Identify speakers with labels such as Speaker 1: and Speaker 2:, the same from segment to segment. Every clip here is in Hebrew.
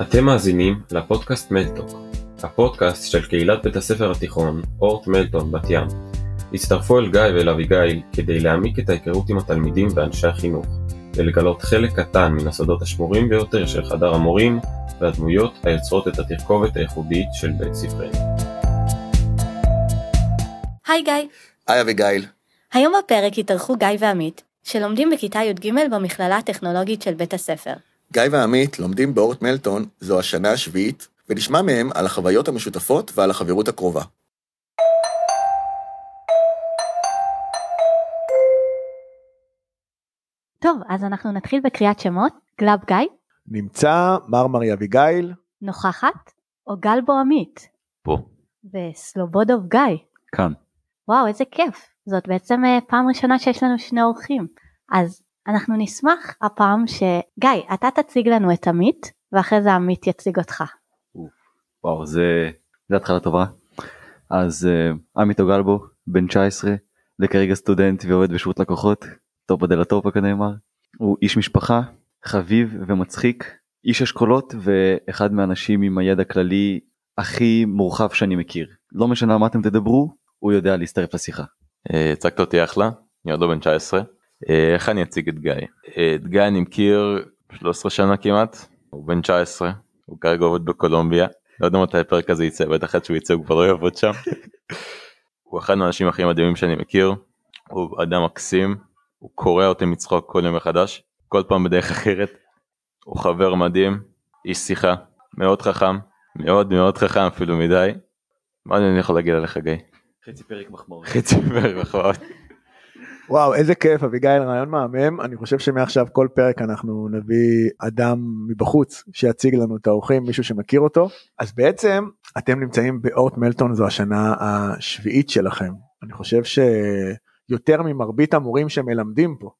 Speaker 1: אתם מאזינים לפודקאסט מלטוק, הפודקאסט של קהילת בית הספר התיכון אורט מלטון בת ים. הצטרפו אל גיא ואל אביגיל כדי להעמיק את ההיכרות עם התלמידים ואנשי החינוך, ולגלות חלק קטן מן הסודות השמורים ביותר של חדר המורים והדמויות היוצרות את התרכובת הייחודית של בית ספרנו.
Speaker 2: היי גיא,
Speaker 3: היי אביגיל,
Speaker 2: היום בפרק התארחו גיא ועמית, שלומדים בכיתה י"ג במכללה הטכנולוגית של בית הספר.
Speaker 3: גיא ועמית לומדים באורט מלטון זו השנה השביעית, ונשמע מהם על החוויות המשותפות ועל החברות הקרובה.
Speaker 2: טוב, אז אנחנו נתחיל בקריאת שמות. גלאב גיא,
Speaker 4: נמצא מרמרי אביגיל,
Speaker 2: נוכחת, או גלבו עמית,
Speaker 5: פה,
Speaker 2: וסלובודוב גיא.
Speaker 5: כאן.
Speaker 2: וואו, איזה כיף. זאת בעצם אה, פעם ראשונה שיש לנו שני אורחים. אז אנחנו נשמח הפעם שגיא, אתה תציג לנו את עמית, ואחרי זה עמית יציג אותך.
Speaker 5: וואו, זה, זה התחלה טובה. אז uh, עמית אוגלבו, בן 19, וכרגע סטודנט ועובד בשירות לקוחות, טופ בדלתופה כנאמר. הוא איש משפחה, חביב ומצחיק, איש אשכולות ואחד מהאנשים עם הידע הכללי הכי מורחב שאני מכיר. לא משנה מה אתם תדברו, הוא יודע להצטרף לשיחה.
Speaker 6: אה, הצגת אותי אחלה, אני עוד לא בן 19. אה, איך אני אציג את גיא? אה, את גיא אני מכיר 13 שנה כמעט, הוא בן 19, הוא כרגע עובד בקולומביה, לא יודע מתי הפרק הזה יצא, בטח עד שהוא יצא הוא כבר לא יעבוד שם. הוא אחד מהאנשים הכי מדהימים שאני מכיר, הוא אדם מקסים, הוא קורע אותי מצחוק כל יום מחדש, כל פעם בדרך אחרת. הוא חבר מדהים, איש שיחה, מאוד חכם, מאוד מאוד חכם אפילו מדי. מה אני יכול להגיד עליך גיא?
Speaker 5: חצי פרק מחמור.
Speaker 6: חצי פרק מחמאות.
Speaker 4: וואו איזה כיף אביגיל רעיון מהמם. אני חושב שמעכשיו כל פרק אנחנו נביא אדם מבחוץ שיציג לנו את האורחים מישהו שמכיר אותו. אז בעצם אתם נמצאים באורט מלטון זו השנה השביעית שלכם. אני חושב שיותר ממרבית המורים שמלמדים פה.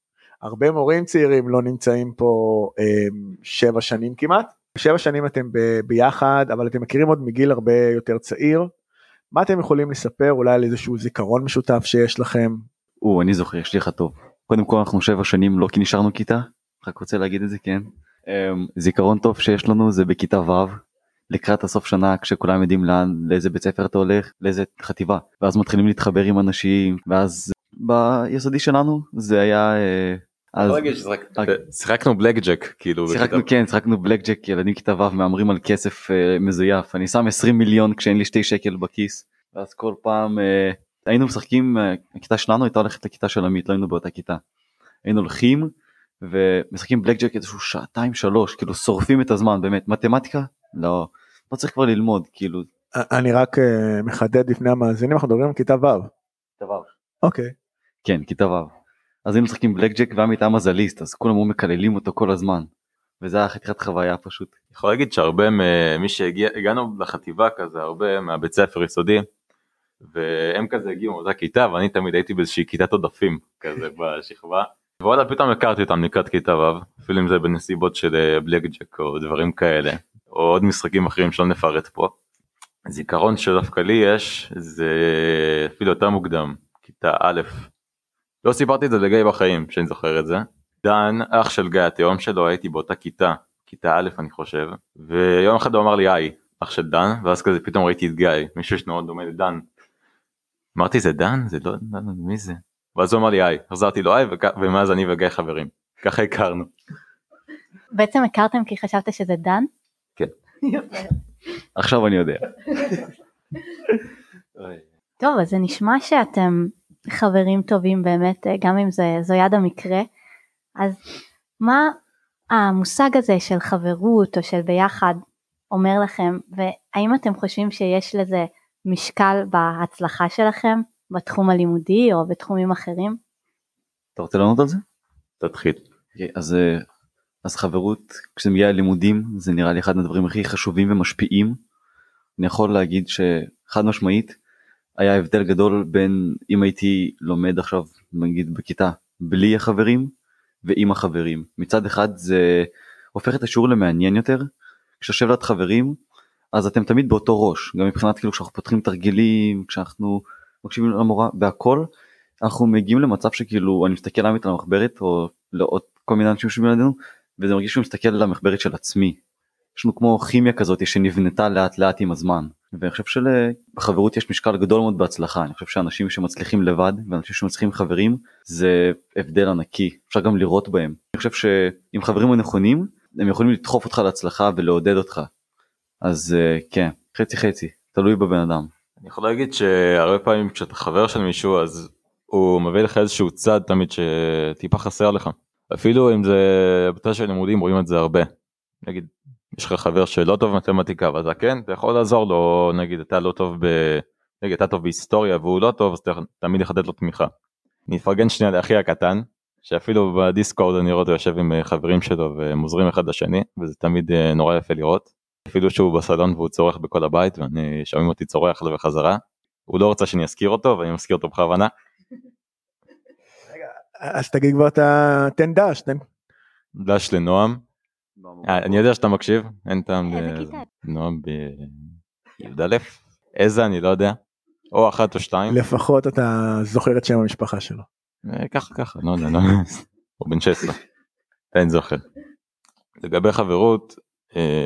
Speaker 4: הרבה מורים צעירים לא נמצאים פה אה, שבע שנים כמעט. שבע שנים אתם ב- ביחד אבל אתם מכירים עוד מגיל הרבה יותר צעיר. מה אתם יכולים לספר אולי על איזשהו זיכרון משותף שיש לכם
Speaker 5: או, אני זוכר, יש לי לך טוב. קודם כל אנחנו שבע שנים לא כי נשארנו כיתה, רק רוצה להגיד את זה כן. Um, זיכרון טוב שיש לנו זה בכיתה ו', לקראת הסוף שנה כשכולם יודעים לאן, לאיזה בית ספר אתה הולך, לאיזה חטיבה, ואז מתחילים להתחבר עם אנשים, ואז ביסודי שלנו זה היה... אה, אז רק-
Speaker 6: שיחקנו בלק ג'ק כאילו.
Speaker 5: שיחקנו כן שיחקנו בלק ג'ק ילדים כיתה ו' מהמרים על כסף אה, מזויף אני שם 20 מיליון כשאין לי שתי שקל בכיס ואז כל פעם אה, היינו משחקים אה, הכיתה שלנו הייתה הולכת לכיתה של עמית לא היינו באותה כיתה. היינו הולכים ומשחקים בלק ג'ק איזשהו שעתיים שלוש כאילו שורפים את הזמן באמת מתמטיקה לא לא צריך כבר ללמוד כאילו.
Speaker 4: אני רק אה, מחדד לפני המאזינים אנחנו מדברים על כיתה ו'. אוקיי.
Speaker 5: כן כיתה ו'. אז היינו משחקים בלק ג'ק ועמית היה מזליסט אז כולם היו מקללים אותו כל הזמן. וזה היה חתיכת חוויה פשוט.
Speaker 6: יכול להגיד שהרבה ממי שהגיע הגענו לחטיבה כזה הרבה מהבית ספר יסודי. והם כזה הגיעו מאותה כיתה ואני תמיד הייתי באיזושהי כיתת עודפים כזה בשכבה. וואלה פתאום הכרתי אותם לקראת כיתה ו' אפילו אם זה בנסיבות של אה, בלק ג'ק או דברים כאלה או עוד משחקים אחרים שלא נפרט פה. זיכרון שדווקא לי יש זה אפילו יותר מוקדם כיתה א'. לא סיפרתי את זה לגיא בחיים שאני זוכר את זה. דן אח של גיא התאום שלו הייתי באותה כיתה כיתה א' אני חושב ויום אחד הוא אמר לי היי אח של דן ואז כזה פתאום ראיתי את גיא מישהו שמאוד דומה לדן. אמרתי זה דן זה לא דן מי זה ואז הוא אמר לי היי חזרתי לו היי ומאז אני וגיא חברים ככה הכרנו.
Speaker 2: בעצם הכרתם כי חשבת שזה דן?
Speaker 6: כן.
Speaker 5: עכשיו אני יודע.
Speaker 2: טוב, אז זה נשמע שאתם חברים טובים באמת, אה, גם אם זה, זו יד המקרה. אז מה המושג הזה של חברות או של ביחד אומר לכם, והאם אתם חושבים שיש לזה משקל בהצלחה שלכם בתחום הלימודי או בתחומים אחרים?
Speaker 5: אתה רוצה לענות על זה?
Speaker 6: תתחיל.
Speaker 5: אוקיי, אז אה, אז חברות כשזה מגיע ללימודים זה נראה לי אחד הדברים הכי חשובים ומשפיעים. אני יכול להגיד שחד משמעית היה הבדל גדול בין אם הייתי לומד עכשיו נגיד בכיתה בלי החברים ועם החברים מצד אחד זה הופך את השיעור למעניין יותר כשיושב ליד חברים אז אתם תמיד באותו ראש. גם מבחינת כאילו כשאנחנו פותחים תרגילים כשאנחנו מקשיבים למורה והכל אנחנו מגיעים למצב שכאילו אני מסתכל עמית על המחברת או לעוד כל מיני אנשים שיושבים לידינו וזה מרגיש שאני מסתכל על המחברת של עצמי. יש לנו כמו כימיה כזאת שנבנתה לאט לאט עם הזמן. ואני חושב שלחברות יש משקל גדול מאוד בהצלחה. אני חושב שאנשים שמצליחים לבד ואנשים שמצליחים חברים זה הבדל ענקי. אפשר גם לראות בהם. אני חושב שעם חברים הנכונים הם יכולים לדחוף אותך להצלחה ולעודד אותך אז אה, כן חצי חצי תלוי בבן אדם.
Speaker 6: אני יכול להגיד שהרבה פעמים כשאתה חבר של מישהו אז הוא מביא לך איזשהו צד תמיד שטיפה חסר לך. אפילו אם זה בתא של לימודים רואים את זה הרבה. נגיד יש לך חבר שלא טוב במתמטיקה ואתה כן אתה יכול לעזור לו נגיד אתה לא טוב ב... נגיד אתה טוב בהיסטוריה והוא לא טוב אז אתה תמיד יחדד לו תמיכה. אני אפרגן שנייה לאחי הקטן שאפילו בדיסקורד אני רואה אותו יושב עם חברים שלו והם עוזרים אחד לשני וזה תמיד אה, נורא יפה לראות. אפילו שהוא בסלון והוא צורח בכל הבית ואני שומעים אותי צורח לו בחזרה. הוא לא רוצה שאני אזכיר אותו ואני מזכיר אותו בכוונה.
Speaker 4: אז תגיד כבר אתה תן דש תן.
Speaker 6: דש לנועם. אה, אני יודע שאתה מקשיב אין טעם
Speaker 2: איזה
Speaker 6: ל-
Speaker 2: כיתה?
Speaker 6: נועם בי"א איזה אני לא יודע או אחת או שתיים
Speaker 4: לפחות אתה זוכר את שם המשפחה שלו.
Speaker 6: אה, ככה ככה לא יודע לא הוא בן 16 אין זוכר. לגבי חברות אה,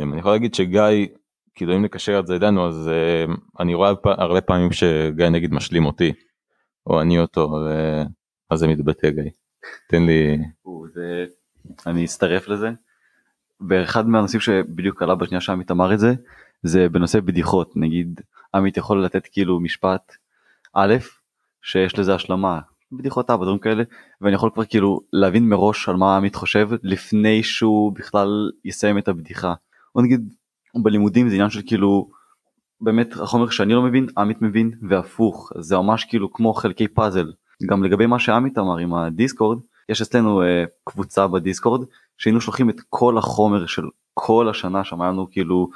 Speaker 6: אני יכול להגיד שגיא כאילו אם נקשר את זה אלינו אז אה, אני רואה הרבה פעמים שגיא נגיד משלים אותי או אני אותו אז זה מתבטא גיא. תן לי
Speaker 5: אני אצטרף לזה. ואחד מהנושאים שבדיוק עלה בשנייה שעמית אמר את זה זה בנושא בדיחות נגיד עמית יכול לתת כאילו משפט א' שיש לזה השלמה בדיחות אבא דברים כאלה ואני יכול כבר כאילו להבין מראש על מה עמית חושב לפני שהוא בכלל יסיים את הבדיחה. או נגיד בלימודים זה עניין של כאילו באמת החומר שאני לא מבין עמית מבין והפוך. זה ממש כאילו כמו חלקי פאזל. גם לגבי מה שעמית אמר עם הדיסקורד יש אצלנו אה, קבוצה בדיסקורד שהיינו שולחים את כל החומר של כל השנה שם היה לנו כאילו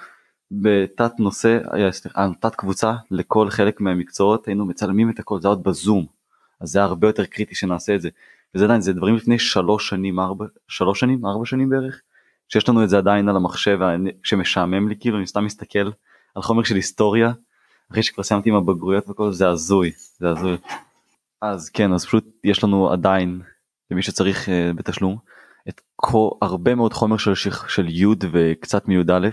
Speaker 5: בתת נושא היה סליחה, אה, תת קבוצה לכל חלק מהמקצועות היינו מצלמים את הכל זה עוד בזום אז זה הרבה יותר קריטי שנעשה את זה וזה עדיין זה דברים לפני שלוש שנים ארבע שלוש שנים ארבע שנים בערך שיש לנו את זה עדיין על המחשב כשמשעמם לי כאילו אני סתם מסתכל על חומר של היסטוריה אחרי שכבר סיימתי עם הבגרויות וכל זה הזוי זה הזוי. אז כן אז פשוט יש לנו עדיין למי שצריך אה, בתשלום את כל, הרבה מאוד חומר של, של, י' וקצת מי"א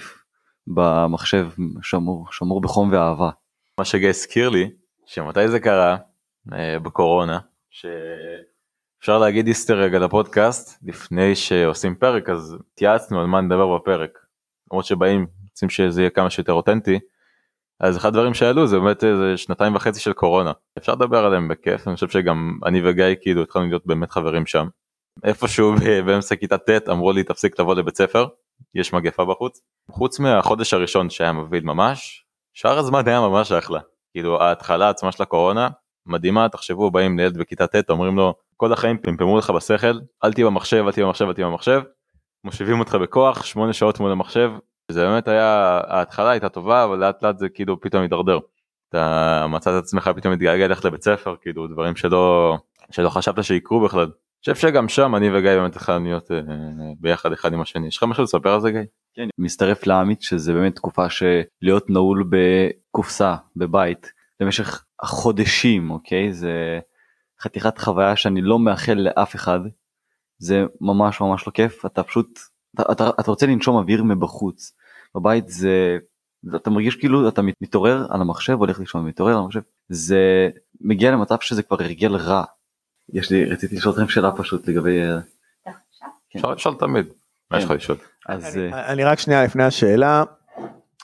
Speaker 5: במחשב שמור שמור בחום ואהבה.
Speaker 6: מה שגיא הזכיר לי שמתי זה קרה בקורונה שאפשר להגיד איסטר רגע לפודקאסט לפני שעושים פרק אז התייעצנו על מה נדבר בפרק. למרות שבאים רוצים שזה יהיה כמה שיותר אותנטי. אז אחד הדברים שעלו זה באמת איזה שנתיים וחצי של קורונה אפשר לדבר עליהם בכיף אני חושב שגם אני וגיא כאילו התחלנו להיות באמת חברים שם. איפשהו באמצע כיתה ט' אמרו לי תפסיק לבוא לבית ספר יש מגפה בחוץ חוץ מהחודש הראשון שהיה מבהיל ממש שאר הזמן היה ממש אחלה כאילו ההתחלה עצמה של הקורונה מדהימה תחשבו באים לילד בכיתה ט' אומרים לו כל החיים פמפמו לך בשכל אל תהיה במחשב אל תהיה במחשב אל תהיה במחשב מושיבים אותך בכוח שמונה שעות מול המחשב זה באמת היה ההתחלה הייתה טובה אבל לאט לאט זה כאילו פתאום הידרדר. אתה מצאת את עצמך פתאום מתגעגע ללכת לבית ספר כאילו דברים שלא שלא חשבת שיקרו בכלל. אני חושב שגם שם אני וגיא באמת התחלנו להיות אה, ביחד אחד עם השני יש לך משהו לספר על זה גיא?
Speaker 5: כן, מצטרף לעמית שזה באמת תקופה שלהיות נעול בקופסה בבית במשך חודשים אוקיי זה חתיכת חוויה שאני לא מאחל לאף אחד זה ממש ממש לא כיף אתה פשוט אתה, אתה, אתה רוצה לנשום אוויר מבחוץ בבית זה אתה מרגיש כאילו אתה מת- מתעורר על המחשב הולך לישון מתעורר על המחשב זה מגיע למצב שזה כבר הרגל רע. יש לי רציתי לשאול אתכם שאלה פשוט לגבי אה, כן.
Speaker 6: אפשר לשאול תמיד. מה יש לך
Speaker 5: כן.
Speaker 6: לשאול?
Speaker 5: אז
Speaker 4: אני-
Speaker 5: אה,
Speaker 4: אני רק שנייה לפני השאלה.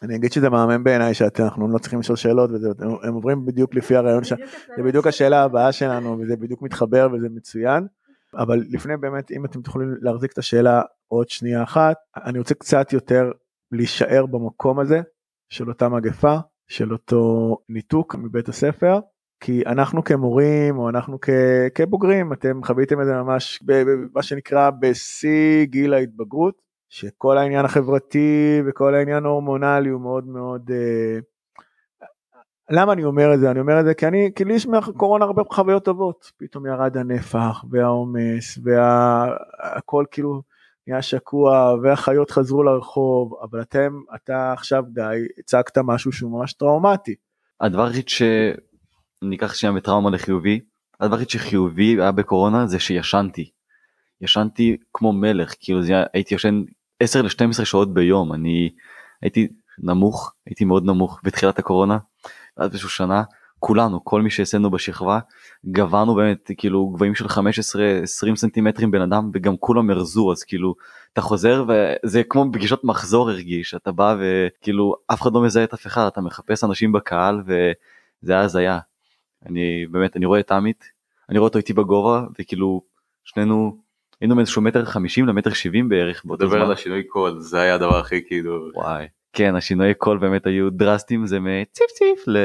Speaker 4: אני אגיד שזה מהמם בעיניי שאנחנו לא צריכים לשאול שאלות וזה הם- הם עוברים בדיוק לפי הרעיון ש... זה בדיוק השאלה הבאה שלנו וזה בדיוק מתחבר וזה מצוין. אבל לפני באמת אם אתם תוכלו להחזיק את השאלה עוד שנייה אחת אני רוצה קצת יותר להישאר במקום הזה של אותה מגפה של אותו ניתוק מבית הספר כי אנחנו כמורים או אנחנו כ... כבוגרים אתם חוויתם את זה ממש במה שנקרא בשיא גיל ההתבגרות שכל העניין החברתי וכל העניין ההורמונלי הוא מאוד מאוד אה, למה אני אומר את זה? אני אומר את זה כי אני, כי לי יש מהקורונה הרבה חוויות טובות. פתאום ירד הנפח והעומס והכל כאילו נהיה שקוע והחיות חזרו לרחוב, אבל אתם, אתה עכשיו גיא, הצגת משהו שהוא ממש טראומטי.
Speaker 5: הדבר היחיד אקח שנייה מטראומה לחיובי הדבר היחיד שחיובי היה בקורונה זה שישנתי. ישנתי כמו מלך כאילו זה הייתי ישן 10 ל-12 שעות ביום אני הייתי נמוך הייתי מאוד נמוך בתחילת הקורונה עד איזשהו שנה כולנו כל מי שעשינו בשכבה גברנו באמת כאילו גבהים של 15-20 סנטימטרים בן אדם וגם כולם הרזו אז כאילו אתה חוזר וזה כמו פגישות מחזור הרגיש אתה בא וכאילו אף אחד לא מזהה את אף אחד אתה מחפש אנשים בקהל וזה היה הזיה. אני באמת אני רואה את עמית אני רואה אותו איתי בגובה וכאילו שנינו היינו מאיזשהו מטר 50 למטר 70 בערך באותו
Speaker 6: דבר
Speaker 5: זמן.
Speaker 6: על השינוי קול זה היה הדבר הכי כאילו
Speaker 5: וואי כן השינויי קול באמת היו דרסטיים זה מציף ציף ל...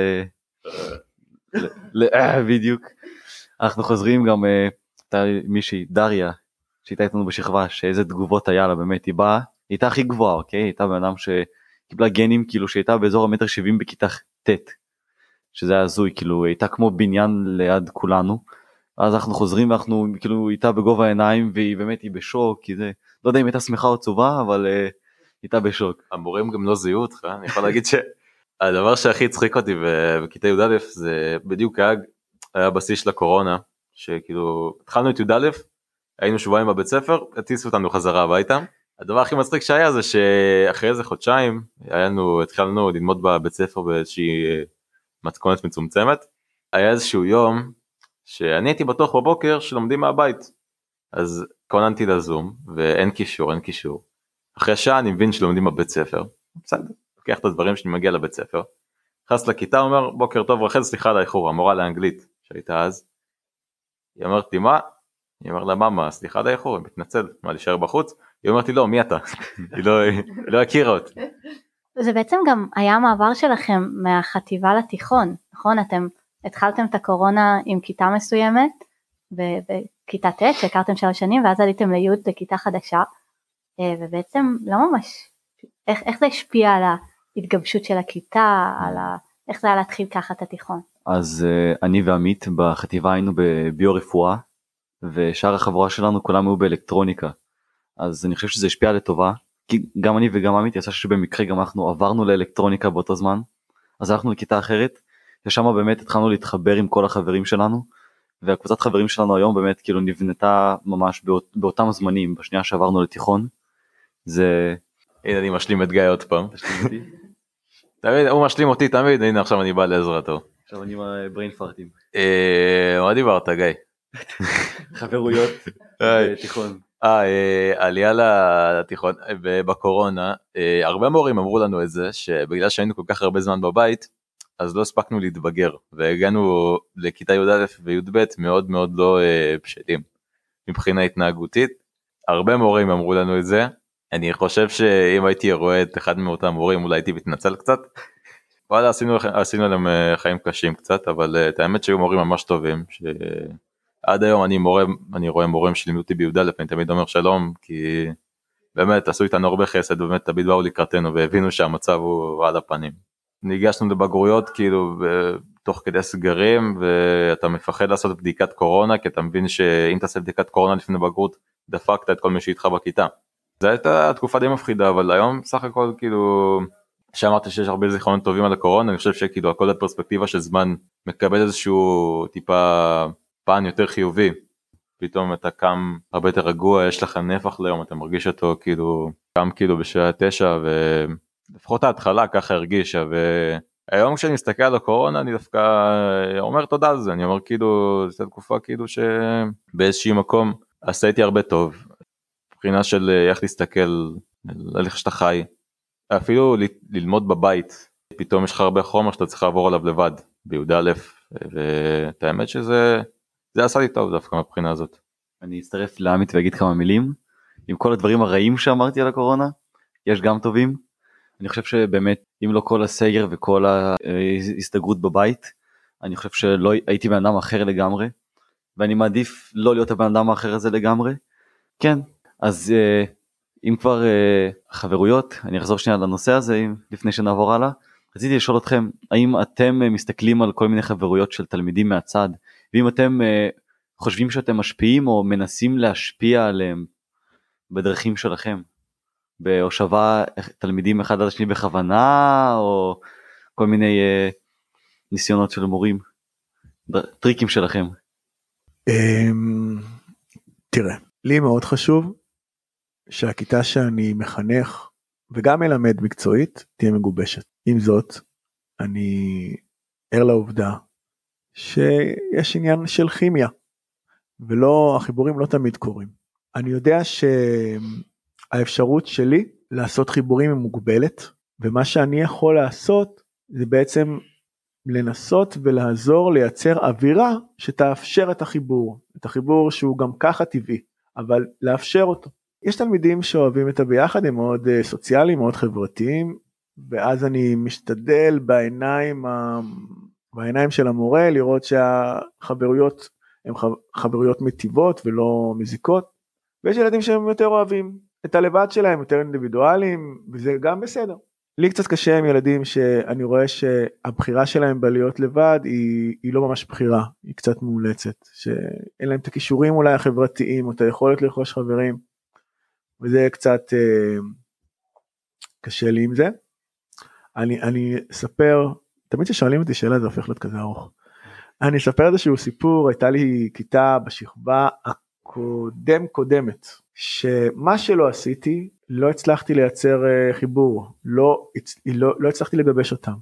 Speaker 5: ל... אה, בדיוק. אנחנו חוזרים גם אה, הייתה מישהי דריה שהייתה איתנו בשכבה שאיזה תגובות היה לה באמת היא באה היא הייתה הכי גבוהה אוקיי הייתה בן אדם שקיבלה גנים כאילו שהייתה באזור המטר 70 בכיתה ט' שזה היה הזוי כאילו הייתה כמו בניין ליד כולנו. אז אנחנו חוזרים ואנחנו כאילו איתה בגובה העיניים והיא באמת היא בשוק כי זה לא יודע אם הייתה שמחה או עצובה אבל אה, הייתה בשוק.
Speaker 6: המורים גם לא זיהו אותך אני יכול להגיד שהדבר שהכי הצחיק אותי בכיתה י"א זה בדיוק היה, היה בשיא של הקורונה שכאילו התחלנו את י"א היינו שבועיים בבית ספר הטיסו אותנו חזרה הביתה. הדבר הכי מצחיק שהיה זה שאחרי איזה חודשיים היה לנו התחלנו ללמוד בבית ספר באיזושהי אה, מתכונת מצומצמת היה איזשהו יום שאני הייתי בטוח בבוקר שלומדים מהבית אז כוננתי לזום ואין קישור אין קישור. אחרי שעה אני מבין שלומדים בבית ספר בסדר לוקח את הדברים שאני מגיע לבית ספר. נכנס לכיתה אומר בוקר טוב רחל סליחה על האיחור המורה לאנגלית שהייתה אז. היא אומרת לי מה? אני אומר לה מאמה סליחה על האיחור אני מתנצל מה להישאר בחוץ? היא אומרת לי לא מי אתה? היא לא, לא הכירה אותי.
Speaker 2: זה בעצם גם היה המעבר שלכם מהחטיבה לתיכון, נכון? אתם התחלתם את הקורונה עם כיתה מסוימת, בכיתה ט' שהכרתם שלוש שנים, ואז עליתם לי' לכיתה חדשה, אה, ובעצם לא ממש, איך, איך זה השפיע על ההתגבשות של הכיתה, על ה... איך זה היה להתחיל ככה את התיכון?
Speaker 5: אז uh, אני ועמית בחטיבה היינו בביו-רפואה ושאר החבורה שלנו כולם היו באלקטרוניקה. אז אני חושב שזה השפיע לטובה כי גם אני וגם עמית יצא שבמקרה גם אנחנו עברנו לאלקטרוניקה באותו זמן. אז הלכנו לכיתה אחרת ושם באמת התחלנו להתחבר עם כל החברים שלנו והקבוצת חברים שלנו היום באמת כאילו נבנתה ממש באות, באותם זמנים בשנייה שעברנו לתיכון. זה
Speaker 6: הנה אני משלים את גיא עוד פעם. תמיד הוא משלים אותי תמיד הנה עכשיו אני בא לעזרתו.
Speaker 5: עכשיו אני עם הבריין פארטים.
Speaker 6: אה, מה דיברת גיא?
Speaker 5: חברויות
Speaker 6: היי.
Speaker 5: בתיכון.
Speaker 6: אה, אה, עלייה לתיכון אה, בקורונה הרבה מורים אמרו לנו את זה שבגלל שהיינו כל כך הרבה זמן בבית אז לא הספקנו להתבגר והגענו לכיתה י"א וי"ב מאוד מאוד לא אה, בשלים מבחינה התנהגותית. הרבה מורים אמרו לנו את זה אני חושב שאם הייתי רואה את אחד מאותם מורים אולי הייתי מתנצל קצת. וואלה עשינו עשינו להם אה, חיים קשים קצת אבל אה, את האמת שהיו מורים ממש טובים. ש... עד היום אני מורה אני רואה מורים שלימדו אותי בי"א אני תמיד אומר שלום כי באמת עשו איתנו הרבה חסד ובאמת תמיד באו לקראתנו והבינו שהמצב הוא על הפנים. ניגשנו לבגרויות כאילו תוך כדי סגרים ואתה מפחד לעשות בדיקת קורונה כי אתה מבין שאם תעשה בדיקת קורונה לפני בגרות דפקת את כל מי שאיתך בכיתה. זו הייתה תקופה די מפחידה אבל היום סך הכל כאילו שאמרתי שיש הרבה זיכרונות טובים על הקורונה אני חושב שכאילו הכל הפרספקטיבה של זמן מקבל איזשהו טיפה פן יותר חיובי. פתאום אתה קם הרבה יותר רגוע יש לך נפח ליום אתה מרגיש אותו כאילו קם כאילו בשעה תשע ולפחות ההתחלה ככה הרגישה והיום כשאני מסתכל על הקורונה אני דווקא אומר תודה על זה אני אומר כאילו זו תקופה כאילו שבאיזשהי מקום עשיתי הרבה טוב. מבחינה של איך להסתכל על איך שאתה חי אפילו ל- ללמוד בבית פתאום יש לך הרבה חומר שאתה צריך לעבור עליו לבד בי"א ואת האמת שזה זה עשה לי טוב דווקא מבחינה הזאת.
Speaker 5: אני אצטרף לעמית ואגיד כמה מילים. עם כל הדברים הרעים שאמרתי על הקורונה, יש גם טובים. אני חושב שבאמת אם לא כל הסגר וכל ההסתגרות בבית, אני חושב שלא הייתי בן אדם אחר לגמרי, ואני מעדיף לא להיות הבן אדם האחר הזה לגמרי. כן, אז אה, אם כבר אה, חברויות, אני אחזור שנייה לנושא הזה לפני שנעבור הלאה. רציתי לשאול אתכם, האם אתם אה, מסתכלים על כל מיני חברויות של תלמידים מהצד, ואם אתם חושבים שאתם משפיעים או מנסים להשפיע עליהם בדרכים שלכם, בהושבה תלמידים אחד על השני בכוונה, או כל מיני אה, ניסיונות של מורים, טריקים שלכם.
Speaker 4: אמ, תראה, לי מאוד חשוב שהכיתה שאני מחנך וגם מלמד מקצועית תהיה מגובשת. עם זאת, אני ער לעובדה שיש עניין של כימיה ולא החיבורים לא תמיד קורים. אני יודע שהאפשרות שלי לעשות חיבורים היא מוגבלת ומה שאני יכול לעשות זה בעצם לנסות ולעזור לייצר אווירה שתאפשר את החיבור, את החיבור שהוא גם ככה טבעי, אבל לאפשר אותו. יש תלמידים שאוהבים את הביחד, הם מאוד אה, סוציאליים, מאוד חברתיים, ואז אני משתדל בעיניים, ה... בעיניים של המורה לראות שהחברויות הן חברויות מטיבות ולא מזיקות, ויש ילדים שהם יותר אוהבים את הלבד שלהם, יותר אינדיבידואליים, וזה גם בסדר. לי קצת קשה עם ילדים שאני רואה שהבחירה שלהם בלהיות לבד היא, היא לא ממש בחירה, היא קצת מאולצת, שאין להם את הכישורים אולי החברתיים או את היכולת לרכוש חברים, וזה קצת אה, קשה לי עם זה. אני, אני אספר, תמיד כששואלים אותי שאלה זה הופך להיות כזה ארוך. אני אספר איזשהו סיפור, הייתה לי כיתה בשכבה הקודם קודמת, שמה שלא עשיתי לא הצלחתי לייצר uh, חיבור, לא, לא, לא הצלחתי לגבש אותם.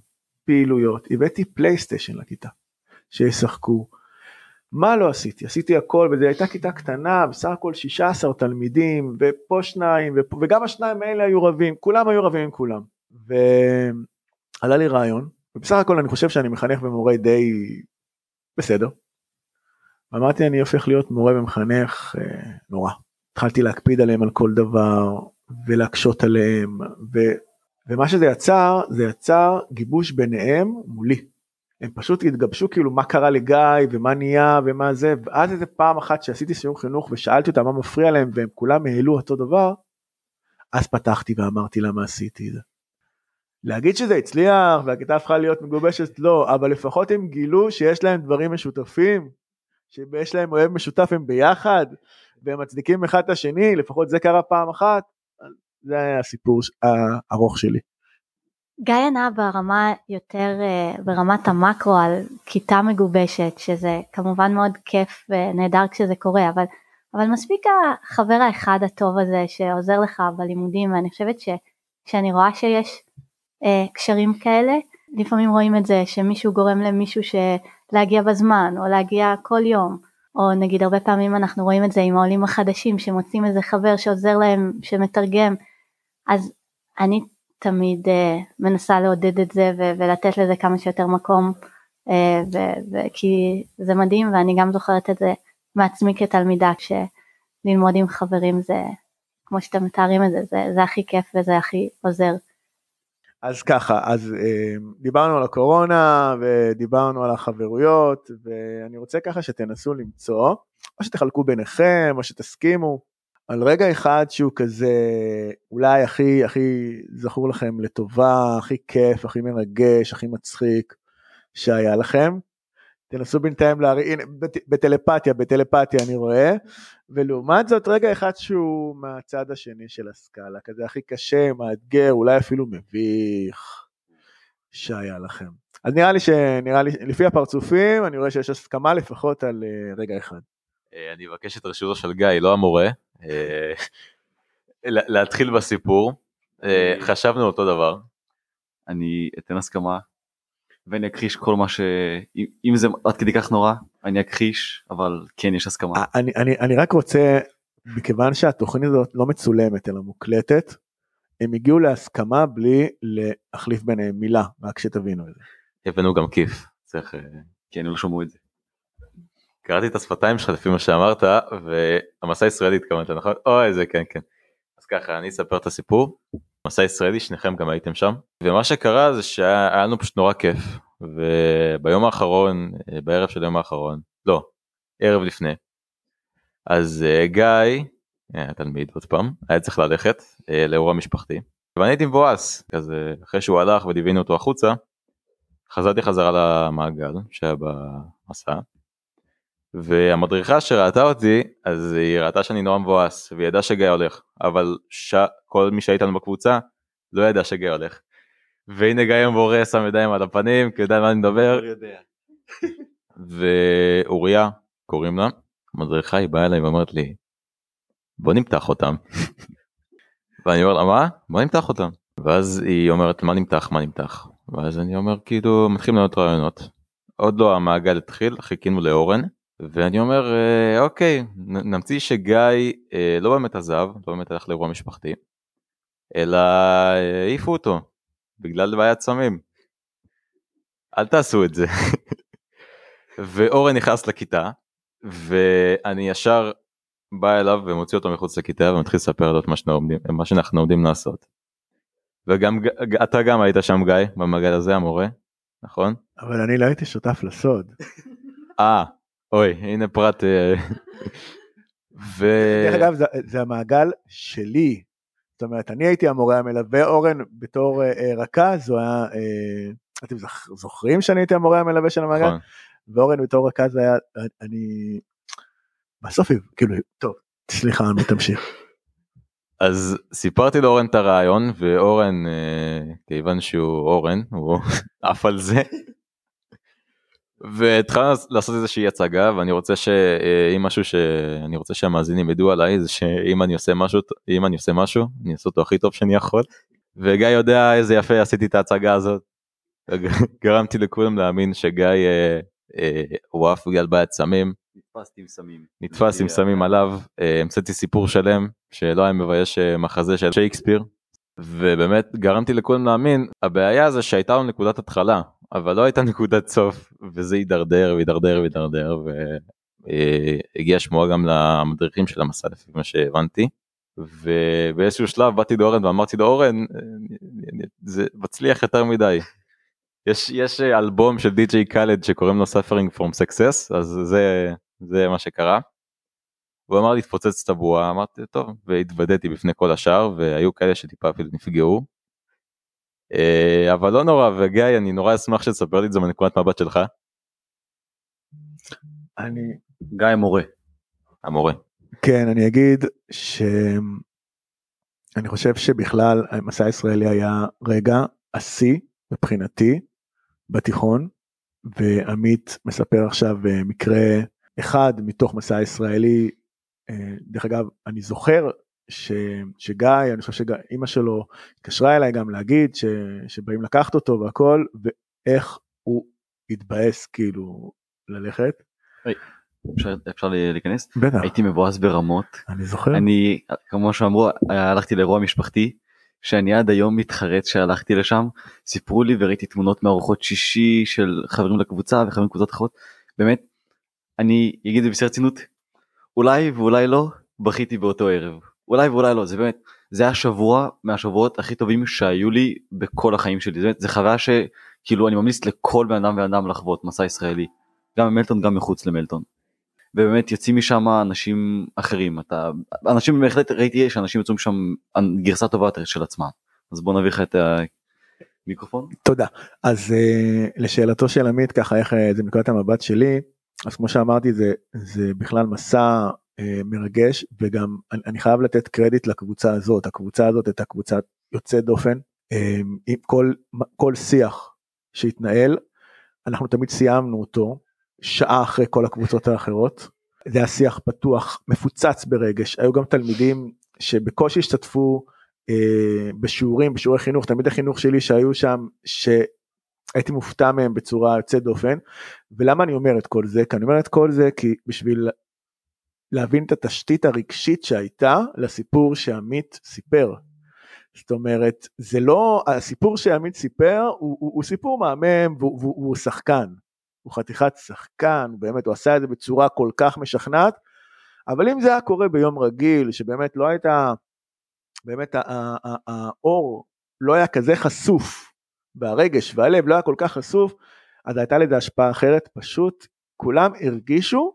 Speaker 4: פעילויות, הבאתי פלייסטיישן לכיתה, שישחקו. מה לא עשיתי? עשיתי הכל, וזו הייתה כיתה קטנה, בסך הכל 16 תלמידים, ופה שניים, ופה, וגם השניים האלה היו רבים, כולם היו רבים עם כולם. ועלה לי רעיון, ובסך הכל אני חושב שאני מחנך ומורה די בסדר. אמרתי אני הופך להיות מורה ומחנך אה, נורא. התחלתי להקפיד עליהם על כל דבר, ולהקשות עליהם ו, ומה שזה יצר זה יצר גיבוש ביניהם מולי. הם פשוט התגבשו כאילו מה קרה לגיא ומה נהיה ומה זה ואז איזה פעם אחת שעשיתי סיום חינוך ושאלתי אותם מה מפריע להם והם כולם העלו אותו דבר אז פתחתי ואמרתי למה עשיתי את זה. להגיד שזה הצליח והכיתה הפכה להיות מגובשת לא אבל לפחות הם גילו שיש להם דברים משותפים שיש להם אוהב משותף הם ביחד והם מצדיקים אחד את השני לפחות זה קרה פעם אחת זה היה הסיפור הארוך שלי.
Speaker 2: גיא ענה ברמה יותר אה, ברמת המקרו על כיתה מגובשת שזה כמובן מאוד כיף ונהדר כשזה קורה אבל אבל מספיק החבר האחד הטוב הזה שעוזר לך בלימודים ואני חושבת שכשאני רואה שיש אה, קשרים כאלה לפעמים רואים את זה שמישהו גורם למישהו להגיע בזמן או להגיע כל יום או נגיד הרבה פעמים אנחנו רואים את זה עם העולים החדשים שמוצאים איזה חבר שעוזר להם שמתרגם אז אני תמיד uh, מנסה לעודד את זה ו- ולתת לזה כמה שיותר מקום uh, ו- ו- כי זה מדהים ואני גם זוכרת את זה מעצמי כתלמידה כשללמוד עם חברים זה כמו שאתם מתארים את זה זה, זה הכי כיף וזה הכי עוזר.
Speaker 4: אז ככה אז אה, דיברנו על הקורונה ודיברנו על החברויות ואני רוצה ככה שתנסו למצוא או שתחלקו ביניכם או שתסכימו על רגע אחד שהוא כזה אולי הכי הכי זכור לכם לטובה, הכי כיף, הכי מרגש, הכי מצחיק שהיה לכם. תנסו בינתיים להראי, הנה בטלפתיה, בטלפתיה אני רואה, ולעומת זאת רגע אחד שהוא מהצד השני של הסקאלה, כזה הכי קשה, מאתגר, אולי אפילו מביך שהיה לכם. אז נראה לי שנראה לי, לפי הפרצופים, אני רואה שיש הסכמה לפחות על אה, רגע אחד.
Speaker 6: אה, אני אבקש את רשותו של גיא, לא המורה, אה, להתחיל בסיפור. חשבנו אותו דבר.
Speaker 5: אני אתן הסכמה ואני אכחיש כל מה ש... אם זה עד כדי כך נורא, אני אכחיש, אבל כן יש הסכמה.
Speaker 4: אני, אני, אני רק רוצה, מכיוון שהתוכנית הזאת לא מצולמת אלא מוקלטת, הם הגיעו להסכמה בלי להחליף ביניהם מילה, רק שתבינו את זה.
Speaker 6: הבאנו גם כיף, צריך...
Speaker 5: כן, לא שמעו את זה.
Speaker 6: קראתי את השפתיים שלך לפי מה שאמרת והמסע הישראלי התכוונת נכון? אוי איזה כן כן. אז ככה אני אספר את הסיפור. מסע ישראלי שניכם גם הייתם שם. ומה שקרה זה שהיה לנו פשוט נורא כיף. וביום האחרון בערב של היום האחרון לא ערב לפני אז uh, גיא אה, התלמיד עוד פעם היה צריך ללכת uh, לאירוע משפחתי. ואני הייתי מבואס כזה אחרי שהוא הלך וליווינו אותו החוצה חזרתי חזרה למעגל שהיה במסע והמדריכה שראתה אותי אז היא ראתה שאני נורא מבואס והיא ידעה שגיא הולך אבל ש... כל מי שהיית לנו בקבוצה לא ידע שגיא הולך. והנה גיא המורה שם ידיים על הפנים כי יודע מה אני מדבר. ואוריה קוראים לה מדריכה היא באה אליי ואומרת לי בוא נמתח אותם. ואני אומר לה מה? בוא נמתח אותם. ואז היא אומרת מה נמתח מה נמתח. ואז אני אומר כאילו מתחילים לענות רעיונות. עוד לא המעגל התחיל חיכינו לאורן. ואני אומר אה, אוקיי נמציא שגיא אה, לא באמת עזב לא באמת הלך לאירוע משפחתי. אלא אה, העיפו אותו בגלל בעיית סמים. אל תעשו את זה. ואורן נכנס לכיתה ואני ישר בא אליו ומוציא אותו מחוץ לכיתה ומתחיל לספר לו את מה, שאנחנו עומדים, מה שאנחנו עומדים לעשות. וגם אתה גם היית שם גיא במעגל הזה המורה נכון?
Speaker 4: אבל אני לא הייתי שותף לסוד.
Speaker 6: אה אוי הנה פרט. אה, ו...
Speaker 4: דרך אגב זה, זה המעגל שלי. זאת אומרת אני הייתי המורה המלווה אורן בתור אה, אה, רכז הוא היה אה, אתם זוכ- זוכרים שאני הייתי המורה המלווה של המעגל
Speaker 6: נכון.
Speaker 4: ואורן בתור רכז היה אני בסוף כאילו טוב סליחה אני תמשיך.
Speaker 6: אז סיפרתי לאורן את הרעיון ואורן אה, כיוון שהוא אורן הוא עף על זה. והתחלנו לעשות איזושהי הצגה ואני רוצה שאם משהו שאני רוצה שהמאזינים ידעו עליי זה שאם אני עושה משהו אם אני עושה משהו אני אעשה אותו הכי טוב שאני יכול. וגיא יודע איזה יפה עשיתי את ההצגה הזאת. גרמתי לכולם להאמין שגיא אה, אה, הוא עף בגלל בעיית סמים
Speaker 5: נתפסתי עם סמים.
Speaker 6: נתפס עם סמים עליו, אה, המצאתי סיפור שלם שלא היה מבייש אה, מחזה של שייקספיר. ובאמת גרמתי לכולם להאמין, הבעיה זה שהייתה לנו נקודת התחלה, אבל לא הייתה נקודת סוף, וזה הידרדר והידרדר והידרדר, והגיעה שמועה גם למדריכים של המסע לפי מה שהבנתי. ובאיזשהו שלב באתי לאורן ואמרתי לו אורן, אה, זה מצליח יותר מדי. יש יש אה, אלבום של די.ג'יי קאלד שקוראים לו suffering from success אז זה זה מה שקרה. הוא אמר לי תפוצץ את הבועה אמרתי טוב והתוודעתי בפני כל השאר והיו כאלה שטיפה אפילו נפגעו. אה, אבל לא נורא וגיא אני נורא אשמח שתספר לי את זה מנקודת מבט שלך
Speaker 4: אני
Speaker 5: גיא מורה.
Speaker 6: המורה.
Speaker 4: כן אני אגיד שאני חושב שבכלל המסע הישראלי היה רגע השיא מבחינתי בתיכון ועמית מספר עכשיו אה, מקרה אחד מתוך מסע הישראלי אה, דרך אגב אני זוכר ש, שגיא אני חושב שאימא שלו התקשרה אליי גם להגיד ש, שבאים לקחת אותו והכל ואיך הוא התבאס כאילו ללכת.
Speaker 5: אפשר, אפשר להיכנס?
Speaker 4: בטח
Speaker 5: הייתי מבואס ברמות.
Speaker 4: אני זוכר.
Speaker 5: אני כמו שאמרו הלכתי לאירוע משפחתי שאני עד היום מתחרט שהלכתי לשם סיפרו לי וראיתי תמונות מארוחות שישי של חברים לקבוצה וחברים לקבוצות אחרות באמת אני אגיד את זה בשיא רצינות אולי ואולי לא בכיתי באותו ערב אולי ואולי לא זה באמת זה היה שבוע מהשבועות הכי טובים שהיו לי בכל החיים שלי זה, באמת, זה חוויה שכאילו אני ממליץ לכל בן אדם ובן אדם לחוות מסע ישראלי גם במלטון גם מחוץ למלטון. ובאמת יוצאים משם אנשים אחרים אתה אנשים בהחלט ראיתי שאנשים יוצאים משם גרסה טובה יותר של עצמם אז בוא נביא לך את המיקרופון.
Speaker 4: תודה. אז uh, לשאלתו של עמית ככה איך uh, זה מנקודת המבט שלי אז כמו שאמרתי זה זה בכלל מסע מרגש וגם אני, אני חייב לתת קרדיט לקבוצה הזאת. הקבוצה הזאת הייתה קבוצה יוצאת דופן. uh, עם כל כל שיח שהתנהל אנחנו תמיד סיימנו אותו שעה אחרי כל הקבוצות האחרות. זה היה שיח פתוח מפוצץ ברגש. היו גם תלמידים שבקושי השתתפו אה, בשיעורים בשיעורי חינוך. תלמידי חינוך שלי שהיו שם שהייתי מופתע מהם בצורה יוצאת דופן. ולמה אני אומר את כל זה? כי אני אומר את כל זה כי בשביל להבין את התשתית הרגשית שהייתה לסיפור שעמית סיפר. זאת אומרת זה לא הסיפור שעמית סיפר הוא, הוא, הוא סיפור מהמם והוא, והוא, שחקן. הוא חתיכת שחקן, באמת הוא עשה את זה בצורה כל כך משכנעת, אבל אם זה היה קורה ביום רגיל, שבאמת לא הייתה, באמת האור לא היה כזה חשוף, והרגש והלב לא היה כל כך חשוף, אז הייתה לזה השפעה אחרת, פשוט כולם הרגישו,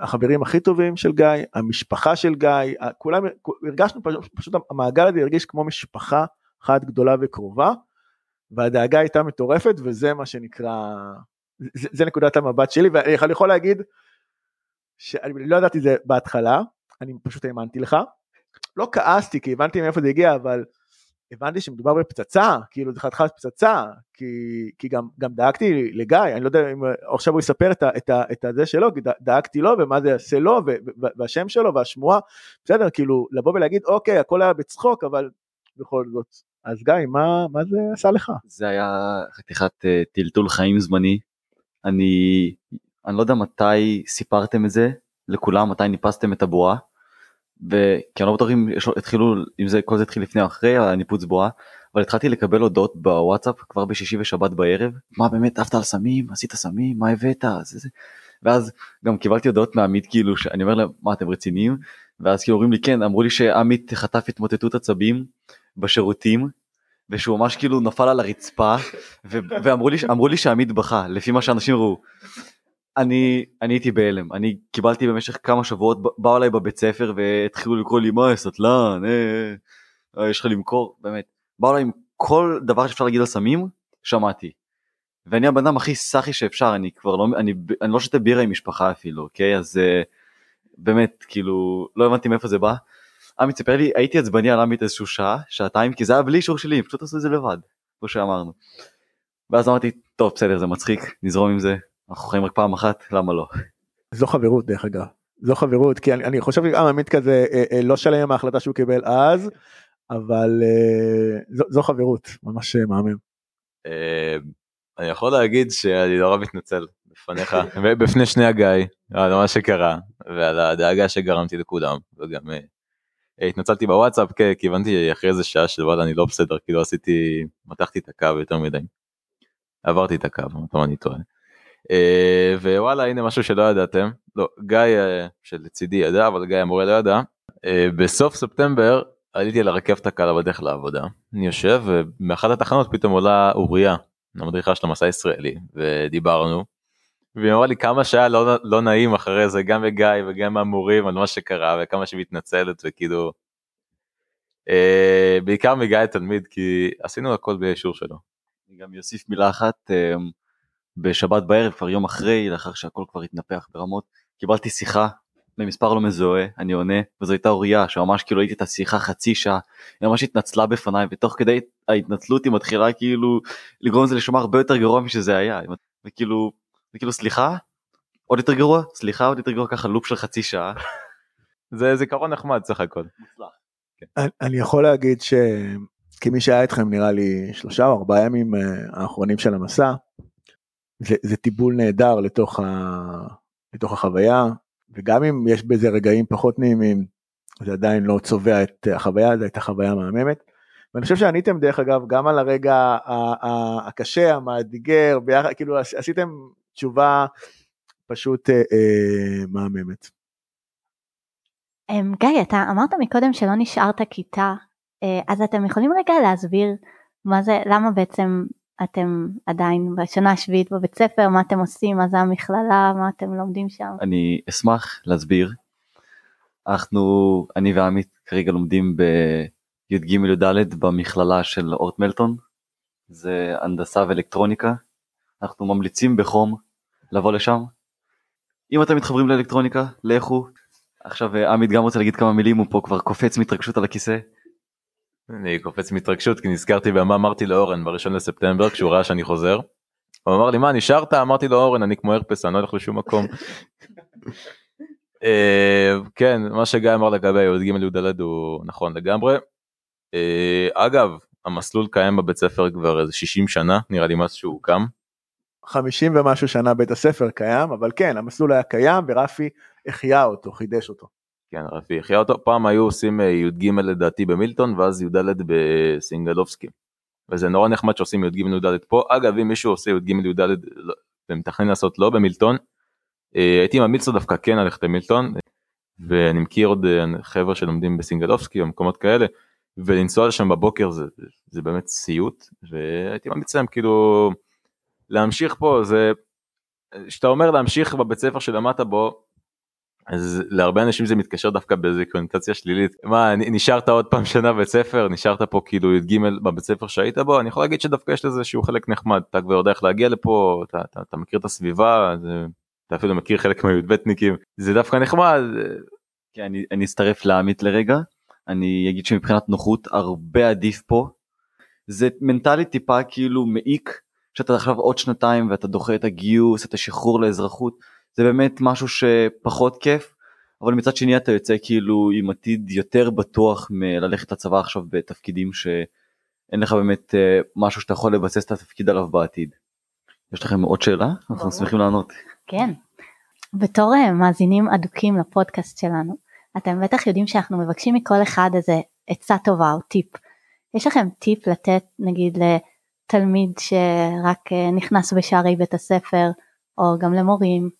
Speaker 4: החברים הכי טובים של גיא, המשפחה של גיא, כולם, הרגשנו פשוט, פשוט המעגל הזה הרגיש כמו משפחה אחת גדולה וקרובה, והדאגה הייתה מטורפת וזה מה שנקרא, זה, זה נקודת המבט שלי ואני יכול להגיד שאני לא ידעתי זה בהתחלה, אני פשוט האמנתי לך, לא כעסתי כי הבנתי מאיפה זה הגיע אבל הבנתי שמדובר בפצצה, כאילו זה חתיכת פצצה, כי, כי גם, גם דאגתי לגיא, אני לא יודע אם עכשיו הוא יספר את, ה, את, ה, את הזה שלו, כי דאגתי לו ומה זה יעשה לו והשם שלו והשמועה, בסדר, כאילו לבוא ולהגיד אוקיי הכל היה בצחוק אבל בכל זאת, אז גיא מה, מה זה עשה לך?
Speaker 5: זה היה חתיכת uh, טלטול חיים זמני, אני, אני לא יודע מתי סיפרתם את זה לכולם, מתי ניפסתם את הבועה. וכי אני לא בטוח אם התחילו אם זה כל זה התחיל לפני או אחרי הניפוץ בועה. אבל התחלתי לקבל הודעות בוואטסאפ כבר בשישי ושבת בערב. מה באמת עפת על סמים? עשית סמים? מה הבאת? זה, זה. ואז גם קיבלתי הודעות מעמית כאילו שאני אומר להם מה אתם רציניים? ואז כאילו אומרים לי כן אמרו לי שעמית חטף התמוטטות עצבים בשירותים ושהוא ממש כאילו נפל על הרצפה ואמרו לי לי שעמית בכה לפי מה שאנשים ראו אני אני הייתי בהלם אני קיבלתי במשך כמה שבועות באו אליי בבית ספר והתחילו לקרוא לי מה סטלן אה, אה, יש לך למכור באמת באו אליי עם כל דבר שאפשר להגיד על סמים שמעתי. ואני הבן אדם הכי סאחי שאפשר אני כבר לא אני אני לא שותה בירה עם משפחה אפילו אוקיי אז אה, באמת כאילו לא הבנתי מאיפה זה בא. עמית סיפר לי הייתי עצבני על עמית איזשהו שעה שעתיים כי זה היה בלי אישור שלי פשוט עשו את זה לבד כמו שאמרנו. ואז אמרתי טוב בסדר זה מצחיק נזרום עם זה אנחנו חיים רק פעם אחת למה לא.
Speaker 4: זו חברות דרך אגב זו חברות כי אני, אני חושב שגם עמית כזה אה, אה, לא שלם עם ההחלטה שהוא קיבל אז אבל אה, זו, זו חברות ממש אה, מהמם.
Speaker 6: אה, אני יכול להגיד שאני נורא מתנצל בפניך ובפני שני הגיא על מה שקרה ועל הדאגה שגרמתי לכולם וגם אה, התנצלתי בוואטסאפ כי הבנתי אחרי איזה שעה של וואלה אני לא בסדר כאילו עשיתי מתחתי את הקו יותר מדי. עברתי את הקו, אני טועה. אה, ווואלה הנה משהו שלא ידעתם לא גיא אה, שלצידי ידע אבל גיא המורה לא ידע אה, בסוף ספטמבר עליתי על הרכבת הקלה בדרך לעבודה אני יושב ומאחת התחנות פתאום עולה אוריה המדריכה של המסע הישראלי ודיברנו. והיא אמרה לי כמה שהיה לא, לא נעים אחרי זה גם בגיא וגם מהמורים על מה שקרה וכמה שהיא מתנצלת וכאילו אה, בעיקר מגיא תלמיד כי עשינו הכל באישור שלו.
Speaker 5: אני גם אוסיף מילה אחת אה, בשבת בערב כבר יום אחרי לאחר שהכל כבר התנפח ברמות קיבלתי שיחה ממספר לא מזוהה אני עונה וזו הייתה אוריה שממש כאילו הייתי את השיחה חצי שעה היא ממש התנצלה בפניי ותוך כדי ההתנצלות היא מתחילה כאילו לגרום לזה לשמוע הרבה יותר גרוע משזה היה וכאילו וכאילו סליחה עוד יותר גרוע סליחה עוד יותר גרוע ככה לופ של חצי שעה.
Speaker 6: זה זיכרון נחמד סך הכל.
Speaker 4: כן. אני יכול להגיד שכמי שהיה איתכם נראה לי שלושה או ארבעה ימים אה, האחרונים של המסע זה, זה טיבול נהדר לתוך, ה, לתוך החוויה, וגם אם יש בזה רגעים פחות נעימים, זה עדיין לא צובע את החוויה, זו הייתה חוויה מהממת. ואני חושב שעניתם דרך אגב גם על הרגע הקשה, המאתגר, ביחד, כאילו עשיתם תשובה פשוט אה, אה, מהממת.
Speaker 2: אמ, גיא, אתה אמרת מקודם שלא נשארת כיתה, אה, אז אתם יכולים רגע להסביר מה זה, למה בעצם אתם עדיין בשנה השביעית בבית ספר, מה אתם עושים, מה זה המכללה, מה אתם לומדים שם?
Speaker 5: אני אשמח להסביר. אנחנו, אני ועמית כרגע לומדים בי"ג י"ד במכללה של אורט מלטון, זה הנדסה ואלקטרוניקה. אנחנו ממליצים בחום לבוא לשם. אם אתם מתחברים לאלקטרוניקה, לכו. עכשיו עמית גם רוצה להגיד כמה מילים, הוא פה כבר קופץ מהתרגשות על הכיסא.
Speaker 6: אני קופץ מהתרגשות כי נזכרתי במה אמרתי לאורן בראשון לספטמבר כשהוא ראה שאני חוזר. הוא אמר לי מה נשארת אמרתי לו אורן אני כמו הרפס אני לא הולך לשום מקום. אה, כן מה שגיא אמר לגבי י"ג י"ד הוא נכון לגמרי. אה, אגב המסלול קיים בבית ספר כבר איזה 60 שנה נראה לי מאז שהוא קם.
Speaker 4: 50 ומשהו שנה בית הספר קיים אבל כן המסלול היה קיים ורפי החיה אותו חידש אותו.
Speaker 6: כן רפי החיה אותו פעם היו עושים אה, י"ג לדעתי במילטון ואז י"ד בסינגלובסקי. וזה נורא נחמד שעושים י"ג י"ד פה. אגב אם מישהו עושה י"ג י"ד לא, ומתכנן לעשות לא במילטון אה, הייתי ממליץ לו דווקא כן ללכת למילטון. ואני מכיר עוד אה, חבר'ה שלומדים בסינגלובסקי או מקומות כאלה ולנסוע לשם בבוקר זה, זה באמת סיוט. והייתי ממליץ להם כאילו להמשיך פה. זה שאתה אומר להמשיך בבית ספר שלמדת בו אז להרבה אנשים זה מתקשר דווקא באיזה קונוטציה שלילית. מה נשארת עוד פעם שנה בית ספר? נשארת פה כאילו י"ג בבית ספר שהיית בו? אני יכול להגיד שדווקא יש לזה שהוא חלק נחמד. אתה כבר יודע איך להגיע לפה אתה, אתה, אתה מכיר את הסביבה זה, אתה אפילו מכיר חלק מהי"בניקים. זה דווקא נחמד.
Speaker 5: כן, אני, אני אצטרף לעמית לרגע. אני אגיד שמבחינת נוחות הרבה עדיף פה. זה מנטלית טיפה כאילו מעיק שאתה עכשיו עוד שנתיים ואתה דוחה את הגיוס את השחרור לאזרחות זה באמת משהו שפחות כיף אבל מצד שני אתה יוצא כאילו עם עתיד יותר בטוח מללכת לצבא עכשיו בתפקידים שאין לך באמת אה, משהו שאתה יכול לבסס את התפקיד עליו בעתיד. יש לכם עוד שאלה? אנחנו שמחים לענות.
Speaker 2: כן. בתור אה, מאזינים אדוקים לפודקאסט שלנו, אתם בטח יודעים שאנחנו מבקשים מכל אחד איזה עצה טובה או טיפ. יש לכם טיפ לתת נגיד לתלמיד שרק אה, נכנס בשערי בית הספר, או גם למורים?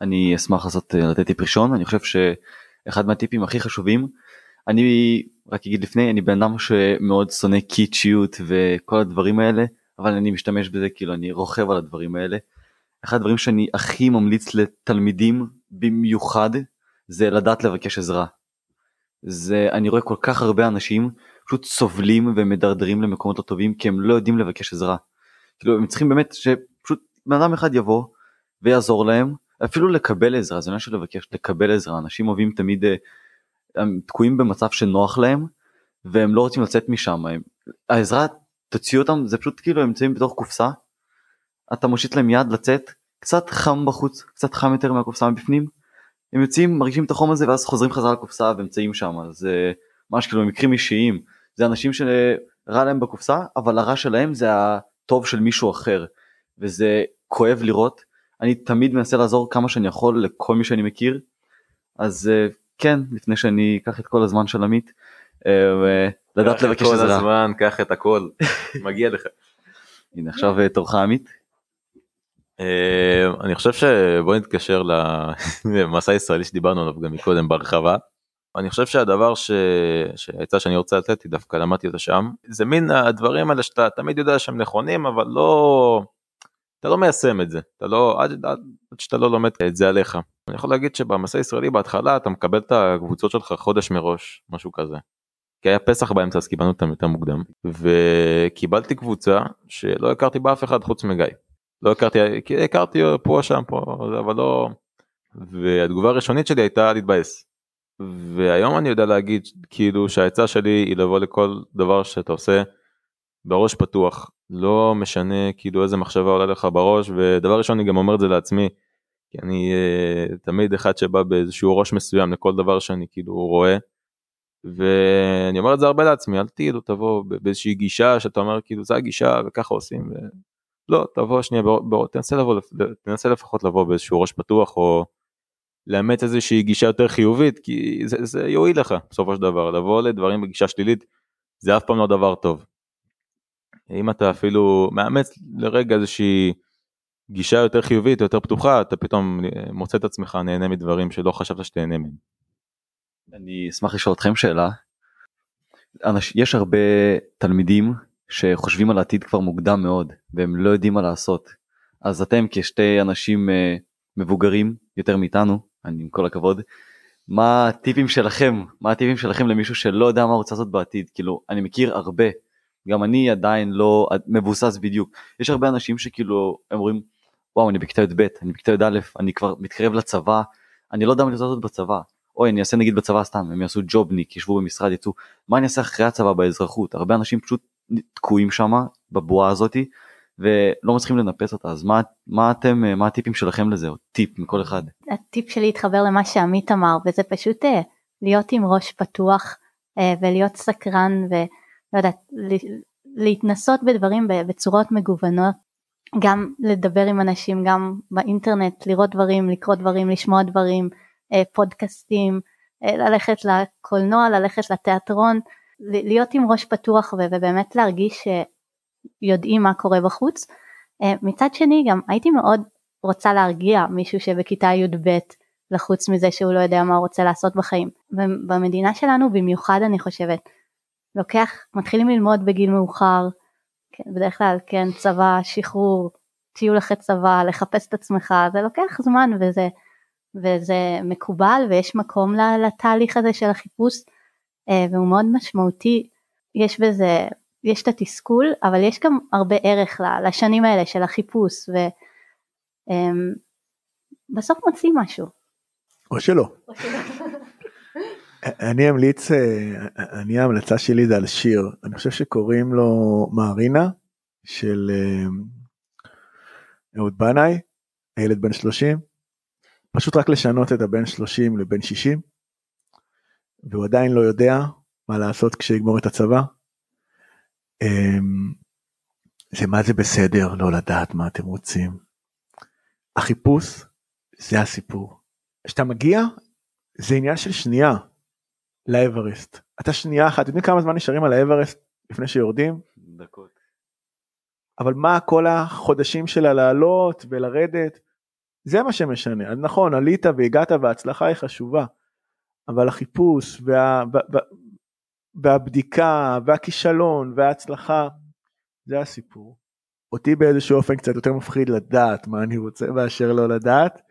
Speaker 5: אני אשמח לעשות אה, לתת טיפ ראשון, אני חושב שאחד מהטיפים הכי חשובים, אני רק אגיד לפני, אני בן אדם שמאוד שונא קיצ'יות וכל הדברים האלה, אבל אני משתמש בזה כאילו אני רוכב על הדברים האלה. אחד הדברים שאני הכי ממליץ לתלמידים במיוחד זה לדעת לבקש עזרה. זה אני רואה כל כך הרבה אנשים פשוט סובלים ומדרדרים למקומות לא טובים כי הם לא יודעים לבקש עזרה. כאילו הם צריכים באמת שפשוט בן אדם אחד יבוא ויעזור להם אפילו לקבל עזרה זה לא של לבקש לקבל עזרה. אנשים אוהבים תמיד אה, הם תקועים במצב שנוח להם והם לא רוצים לצאת משם. הם, העזרה תוציא אותם זה פשוט כאילו הם נמצאים בתוך קופסה אתה מושיט להם יד לצאת קצת חם בחוץ קצת חם יותר מהקופסה מבפנים. הם יוצאים מרגישים את החום הזה ואז חוזרים חזרה לקופסה ונמצאים שם. זה ממש כאילו מקרים אישיים. זה אנשים שרע להם בקופסה אבל הרע שלהם זה הטוב של מישהו אחר. וזה כואב לראות אני תמיד מנסה לעזור כמה שאני יכול לכל מי שאני מכיר אז אה, כן לפני שאני אקח את כל הזמן של עמית אה, לדעת לבקש עזרה.
Speaker 6: קח את כל הזמן קח את הכל מגיע לך.
Speaker 5: הנה עכשיו אה, תורך עמית.
Speaker 6: אני חושב שבוא נתקשר למסע הישראלי שדיברנו עליו גם מקודם בהרחבה. אני חושב שהדבר ש... שהעצה שאני רוצה לתת היא דווקא למדתי אותה שם זה מין הדברים האלה שאתה תמיד יודע שהם נכונים אבל לא אתה לא מיישם את זה אתה לא עד, עד, עד שאתה לא לומד את זה עליך. אני יכול להגיד שבמסע הישראלי בהתחלה אתה מקבל את הקבוצות שלך חודש מראש משהו כזה. כי היה פסח באמצע אז קיבלנו אותם יותר מוקדם וקיבלתי קבוצה שלא הכרתי באף אחד חוץ מגיא. לא הכרתי הכרתי פה שם פה אבל לא והתגובה הראשונית שלי הייתה להתבאס. והיום אני יודע להגיד כאילו שהעצה שלי היא לבוא לכל דבר שאתה עושה בראש פתוח לא משנה כאילו איזה מחשבה עולה לך בראש ודבר ראשון אני גם אומר את זה לעצמי. כי אני uh, תמיד אחד שבא באיזשהו ראש מסוים לכל דבר שאני כאילו רואה. ואני אומר את זה הרבה לעצמי אל תהיו תבוא באיזושהי גישה שאתה אומר כאילו זה הגישה וככה עושים. ו... לא תבוא שנייה בוא, בוא תנסה לבוא תנסה לפחות לבוא באיזשהו ראש פתוח או לאמץ איזושהי גישה יותר חיובית כי זה, זה יועיל לך בסופו של דבר לבוא לדברים בגישה שלילית זה אף פעם לא דבר טוב. אם אתה אפילו מאמץ לרגע איזושהי גישה יותר חיובית יותר פתוחה אתה פתאום מוצא את עצמך נהנה מדברים שלא חשבת שתהנה מהם.
Speaker 5: אני אשמח לשאול אתכם שאלה. אנש, יש הרבה תלמידים שחושבים על העתיד כבר מוקדם מאוד והם לא יודעים מה לעשות. אז אתם כשתי אנשים uh, מבוגרים יותר מאיתנו, אני עם כל הכבוד, מה הטיפים שלכם, מה הטיפים שלכם למישהו שלא יודע מה הוא רוצה לעשות בעתיד? כאילו, אני מכיר הרבה, גם אני עדיין לא מבוסס בדיוק. יש הרבה אנשים שכאילו, הם אומרים, וואו, אני בכיתה י"ב, אני בכיתה י"א, אני כבר מתקרב לצבא, אני לא יודע מה אני רוצה לעשות בצבא. אוי אני אעשה נגיד בצבא סתם הם יעשו ג'ובניק ישבו במשרד יצאו מה אני אעשה אחרי הצבא באזרחות הרבה אנשים פשוט תקועים שם בבועה הזאתי ולא מצליחים לנפס אותה אז מה מה אתם מה הטיפים שלכם לזה או טיפ מכל אחד.
Speaker 2: הטיפ שלי התחבר למה שעמית אמר וזה פשוט אה, להיות עם ראש פתוח אה, ולהיות סקרן ולא יודעת להתנסות בדברים בצורות מגוונות גם לדבר עם אנשים גם באינטרנט לראות דברים לקרוא דברים לשמוע דברים אה, פודקאסטים ללכת לקולנוע ללכת לתיאטרון להיות עם ראש פתוח ובאמת להרגיש שיודעים מה קורה בחוץ. אה, מצד שני גם הייתי מאוד רוצה להרגיע מישהו שבכיתה י"ב לחוץ מזה שהוא לא יודע מה הוא רוצה לעשות בחיים. ובמדינה שלנו במיוחד אני חושבת, לוקח, מתחילים ללמוד בגיל מאוחר, כן, בדרך כלל כן צבא, שחרור, טיול אחרי צבא, לחפש את עצמך, זה לוקח זמן וזה, וזה מקובל ויש מקום לתהליך הזה של החיפוש אה, והוא מאוד משמעותי, יש בזה, יש את התסכול, אבל יש גם הרבה ערך לשנים האלה של החיפוש, ובסוף אמ, מוצאים משהו.
Speaker 4: או שלא. אני אמליץ, אה, אני ההמלצה שלי זה על שיר, אני חושב שקוראים לו מרינה של אה, אהוד בנאי, הילד בן 30, פשוט רק לשנות את הבן 30 לבן 60, והוא עדיין לא יודע מה לעשות כשיגמור את הצבא. אמ, זה מה זה בסדר לא לדעת מה אתם רוצים. החיפוש זה הסיפור. כשאתה מגיע זה עניין של שנייה לאברסט. אתה שנייה אחת, יודעים כמה זמן נשארים על האברסט לפני שיורדים?
Speaker 5: דקות.
Speaker 4: אבל מה כל החודשים שלה לעלות ולרדת? זה מה שמשנה. אז נכון, עלית והגעת וההצלחה היא חשובה, אבל החיפוש וה, וה, והבדיקה והכישלון וההצלחה, זה הסיפור. אותי באיזשהו אופן קצת יותר מפחיד לדעת מה אני רוצה מאשר לא לדעת,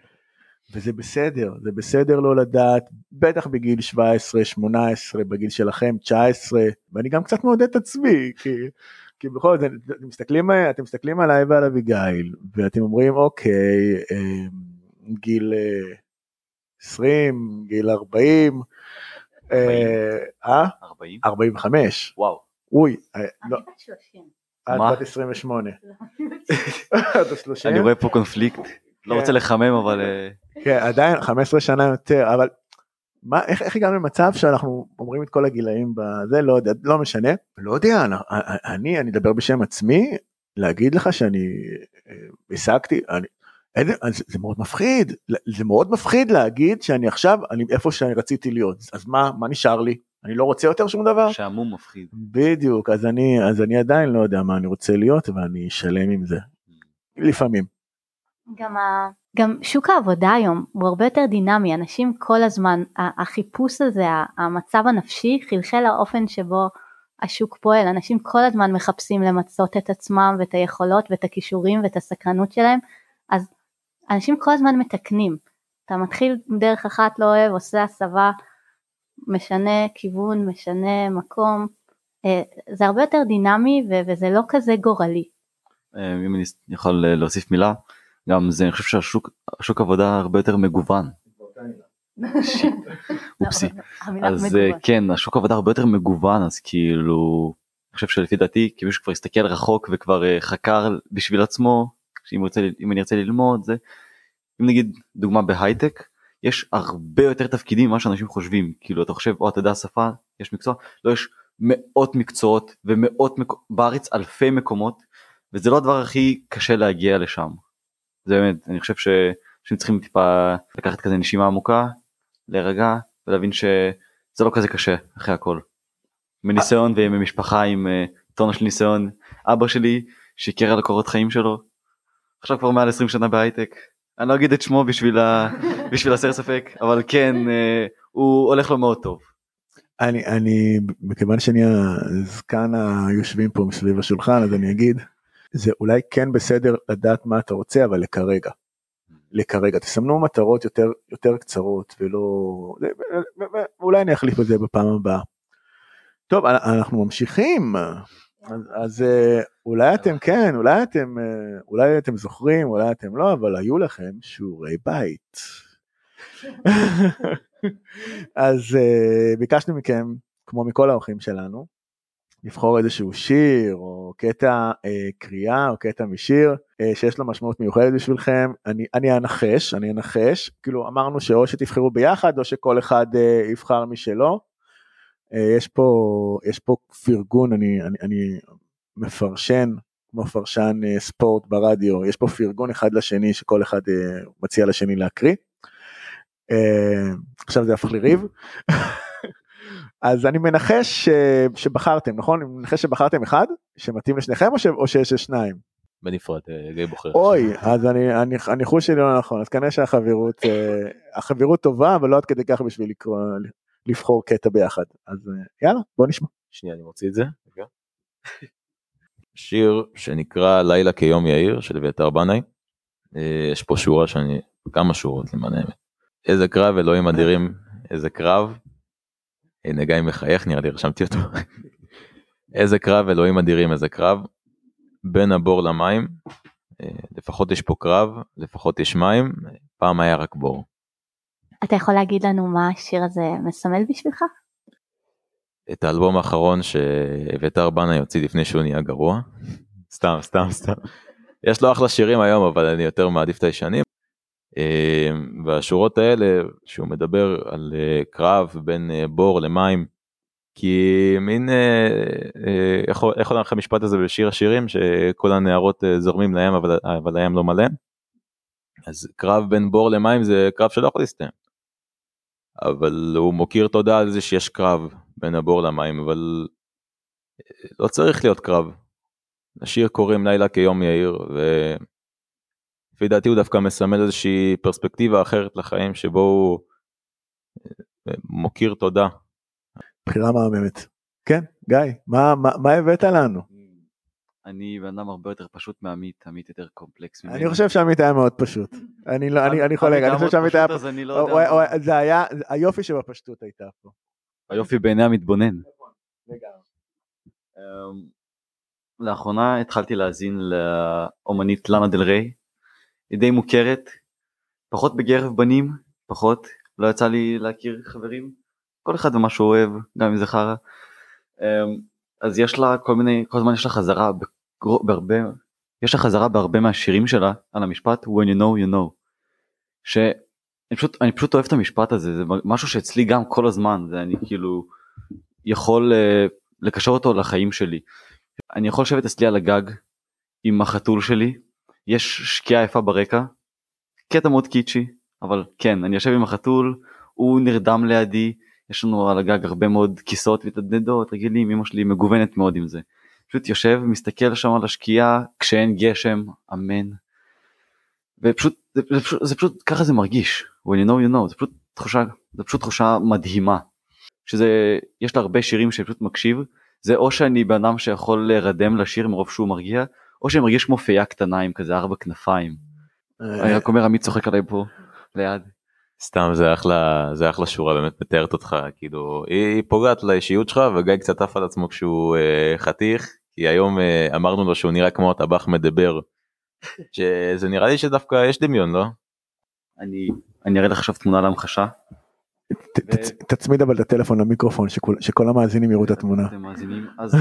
Speaker 4: וזה בסדר, זה בסדר לא לדעת, בטח בגיל 17, 18, בגיל שלכם 19, ואני גם קצת מעודד את עצמי, כי, כי בכל זאת, אתם מסתכלים, אתם מסתכלים עליי ועל אביגיל, ואתם אומרים אוקיי, אה, גיל 20, אה, גיל 40,
Speaker 5: 40? 40?
Speaker 4: 45.
Speaker 5: וואו.
Speaker 4: אוי,
Speaker 2: אני
Speaker 4: לא,
Speaker 2: בת 30.
Speaker 4: את? בת 28.
Speaker 5: אני
Speaker 4: את 30.
Speaker 5: רואה פה קונפליקט. לא
Speaker 4: כן.
Speaker 5: רוצה לחמם אבל אה,
Speaker 4: כן, עדיין 15 שנה יותר, אבל מה, איך, איך הגענו למצב שאנחנו אומרים את כל הגילאים בזה, לא יודע, לא משנה. לא יודע, אני, אני, אני אדבר בשם עצמי, להגיד לך שאני אה, השגתי, אני, זה, זה מאוד מפחיד, זה מאוד מפחיד להגיד שאני עכשיו, אני איפה שאני רציתי להיות, אז מה, מה נשאר לי? אני לא רוצה יותר שום דבר?
Speaker 5: שעמום מפחיד.
Speaker 4: בדיוק, אז אני, אז אני עדיין לא יודע מה אני רוצה להיות ואני שלם עם זה. לפעמים.
Speaker 2: גם, ה... גם שוק העבודה היום הוא הרבה יותר דינמי, אנשים כל הזמן, החיפוש הזה, המצב הנפשי חלחל לאופן שבו השוק פועל, אנשים כל הזמן מחפשים למצות את עצמם ואת היכולות ואת הכישורים ואת הסקרנות שלהם, אז אנשים כל הזמן מתקנים, אתה מתחיל דרך אחת לא אוהב, עושה הסבה, משנה כיוון, משנה מקום, אה, זה הרבה יותר דינמי וזה לא כזה גורלי.
Speaker 5: אה, אם אני יכול אה, להוסיף מילה, גם זה אני חושב שהשוק השוק עבודה הרבה יותר מגוון. אופסי.
Speaker 2: המילה
Speaker 5: אז. אה, כן השוק עבודה הרבה יותר מגוון אז כאילו אני חושב שלפי דעתי כמי שכבר הסתכל רחוק וכבר אה, חקר בשביל עצמו שאם רוצה אם אני ארצה ללמוד זה אם נגיד דוגמה בהייטק יש הרבה יותר תפקידים ממה שאנשים חושבים כאילו אתה חושב או אתה יודע שפה יש מקצוע לא יש מאות מקצועות ומאות מק... בארץ אלפי מקומות וזה לא הדבר הכי קשה להגיע לשם. זה באמת אני חושב שאנשים צריכים טיפה לקחת כזה נשימה עמוקה להירגע ולהבין שזה לא כזה קשה אחרי הכל. מניסיון וממשפחה עם אה, טונה של ניסיון אבא שלי שיקר על הקורות חיים שלו עכשיו כבר מעל 20 שנה בהייטק אני לא אגיד את שמו בשביל, ה... בשביל הסר ספק אבל כן אה, הוא הולך לו מאוד טוב.
Speaker 4: אני, אני, מכיוון שאני הזקן היושבים פה מסביב השולחן, אז אני אגיד, זה אולי כן בסדר לדעת מה אתה רוצה, אבל לכרגע. לכרגע, תסמנו מטרות יותר, יותר קצרות ולא... אולי אני אחליף את זה בפעם הבאה. טוב, אנחנו ממשיכים. אז, אז אה, אולי אתם כן, אולי אתם, אה, אולי אתם זוכרים, אולי אתם לא, אבל היו לכם שיעורי בית. אז uh, ביקשנו מכם, כמו מכל האורחים שלנו, לבחור איזשהו שיר או קטע uh, קריאה או קטע משיר uh, שיש לו משמעות מיוחדת בשבילכם. אני, אני אנחש, אני אנחש, כאילו אמרנו שאו שתבחרו ביחד או שכל אחד uh, יבחר משלו. Uh, יש פה, יש פה פרגון, אני, אני, אני מפרשן כמו פרשן uh, ספורט ברדיו, יש פה פרגון אחד לשני שכל אחד uh, מציע לשני להקריא. אה, עכשיו זה הפך לריב. אז אני מנחש ש- שבחרתם נכון? אני מנחש שבחרתם אחד שמתאים לשניכם או, ש... או שיש שניים?
Speaker 6: בנפרד אה, גיא בוחר.
Speaker 4: אוי אז אני אני הניחוש שלי לא נכון אז כנראה שהחברות אה, החברות טובה אבל לא עד כדי כך בשביל לקרוא לבחור קטע ביחד אז אה, יאללה בוא נשמע.
Speaker 6: שנייה אני מוציא את זה. שיר שנקרא לילה כיום יאיר של אביתר בנאי. אה, יש פה שורה שאני כמה שורות למען האמת. איזה קרב אלוהים אדירים איזה קרב. הנה גיא מחייך נראה לי רשמתי אותו. איזה קרב אלוהים אדירים איזה קרב. בין הבור למים. אה, לפחות יש פה קרב לפחות יש מים פעם היה רק בור.
Speaker 2: אתה יכול להגיד לנו מה השיר הזה מסמל בשבילך?
Speaker 6: את האלבום האחרון שאביתר בנה יוציא לפני שהוא נהיה גרוע. סתם סתם סתם. יש לו אחלה שירים היום אבל אני יותר מעדיף את הישנים. אה, והשורות האלה שהוא מדבר על אה, קרב בין אה, בור למים. כי מין איך הולך לך המשפט הזה בשיר השירים שכל הנערות זורמים לים אבל, אבל הים לא מלא. אז קרב בין בור למים זה קרב שלא יכול להסתיים. אבל הוא מוקיר תודה על זה שיש קרב בין הבור למים אבל לא צריך להיות קרב. השיר קוראים לילה כיום יאיר ולפי דעתי הוא דווקא מסמל איזושהי פרספקטיבה אחרת לחיים שבו הוא אה, מוקיר תודה.
Speaker 4: בחירה מהממת. כן גיא מה מה, מה הבאת לנו?
Speaker 5: אני בן אדם הרבה יותר פשוט מעמית, עמית יותר קומפלקס ממני.
Speaker 4: אני חושב שעמית היה מאוד פשוט. אני לא, אני, אני חולק, אני חושב שעמית היה...
Speaker 5: אז אני לא יודע.
Speaker 4: זה היה, היופי שבפשטות הייתה פה.
Speaker 5: היופי בעיני המתבונן. אמ, לאחרונה התחלתי להאזין לאומנית לאנה דל ריי, היא די מוכרת, פחות בקרב בנים, פחות, לא יצא לי להכיר חברים, כל אחד ומה שהוא אוהב, גם אם זה חרא. אמ, אז יש לה כל מיני, כל הזמן יש לה חזרה בהרבה, יש לה חזרה בהרבה מהשירים שלה על המשפט when you know you know. שאני פשוט, אני פשוט אוהב את המשפט הזה, זה משהו שאצלי גם כל הזמן, זה אני כאילו יכול uh, לקשר אותו לחיים שלי. אני יכול לשבת אצלי על הגג עם החתול שלי, יש שקיעה יפה ברקע, קטע מאוד קיצ'י, אבל כן, אני יושב עם החתול, הוא נרדם לידי, יש לנו על הגג הרבה מאוד כיסאות והתנדנדות רגילים, אמא שלי מגוונת מאוד עם זה. פשוט יושב, מסתכל שם על השקיעה כשאין גשם, אמן. ופשוט, זה, זה, פשוט, זה פשוט, ככה זה מרגיש, when you know you know, זה פשוט תחושה, זה פשוט תחושה מדהימה. שזה, יש לה הרבה שירים שאני פשוט מקשיב, זה או שאני בן אדם שיכול להירדם לשיר מרוב שהוא מרגיע, או שאני מרגיש כמו פייה קטנה עם כזה ארבע כנפיים. אני רק אומר עמית צוחק עליי פה, ליד.
Speaker 6: סתם זה אחלה זה אחלה שורה באמת מתארת אותך כאילו היא פוגעת לאישיות שלך וגיא קצת עף על עצמו כשהוא אה, חתיך כי היום אה, אמרנו לו שהוא נראה כמו הטבח מדבר. שזה נראה לי שדווקא יש דמיון לא?
Speaker 5: אני אני אראה לך עכשיו תמונה להמחשה.
Speaker 4: תצמיד אבל את הטלפון למיקרופון שכל המאזינים יראו את התמונה.
Speaker 5: אז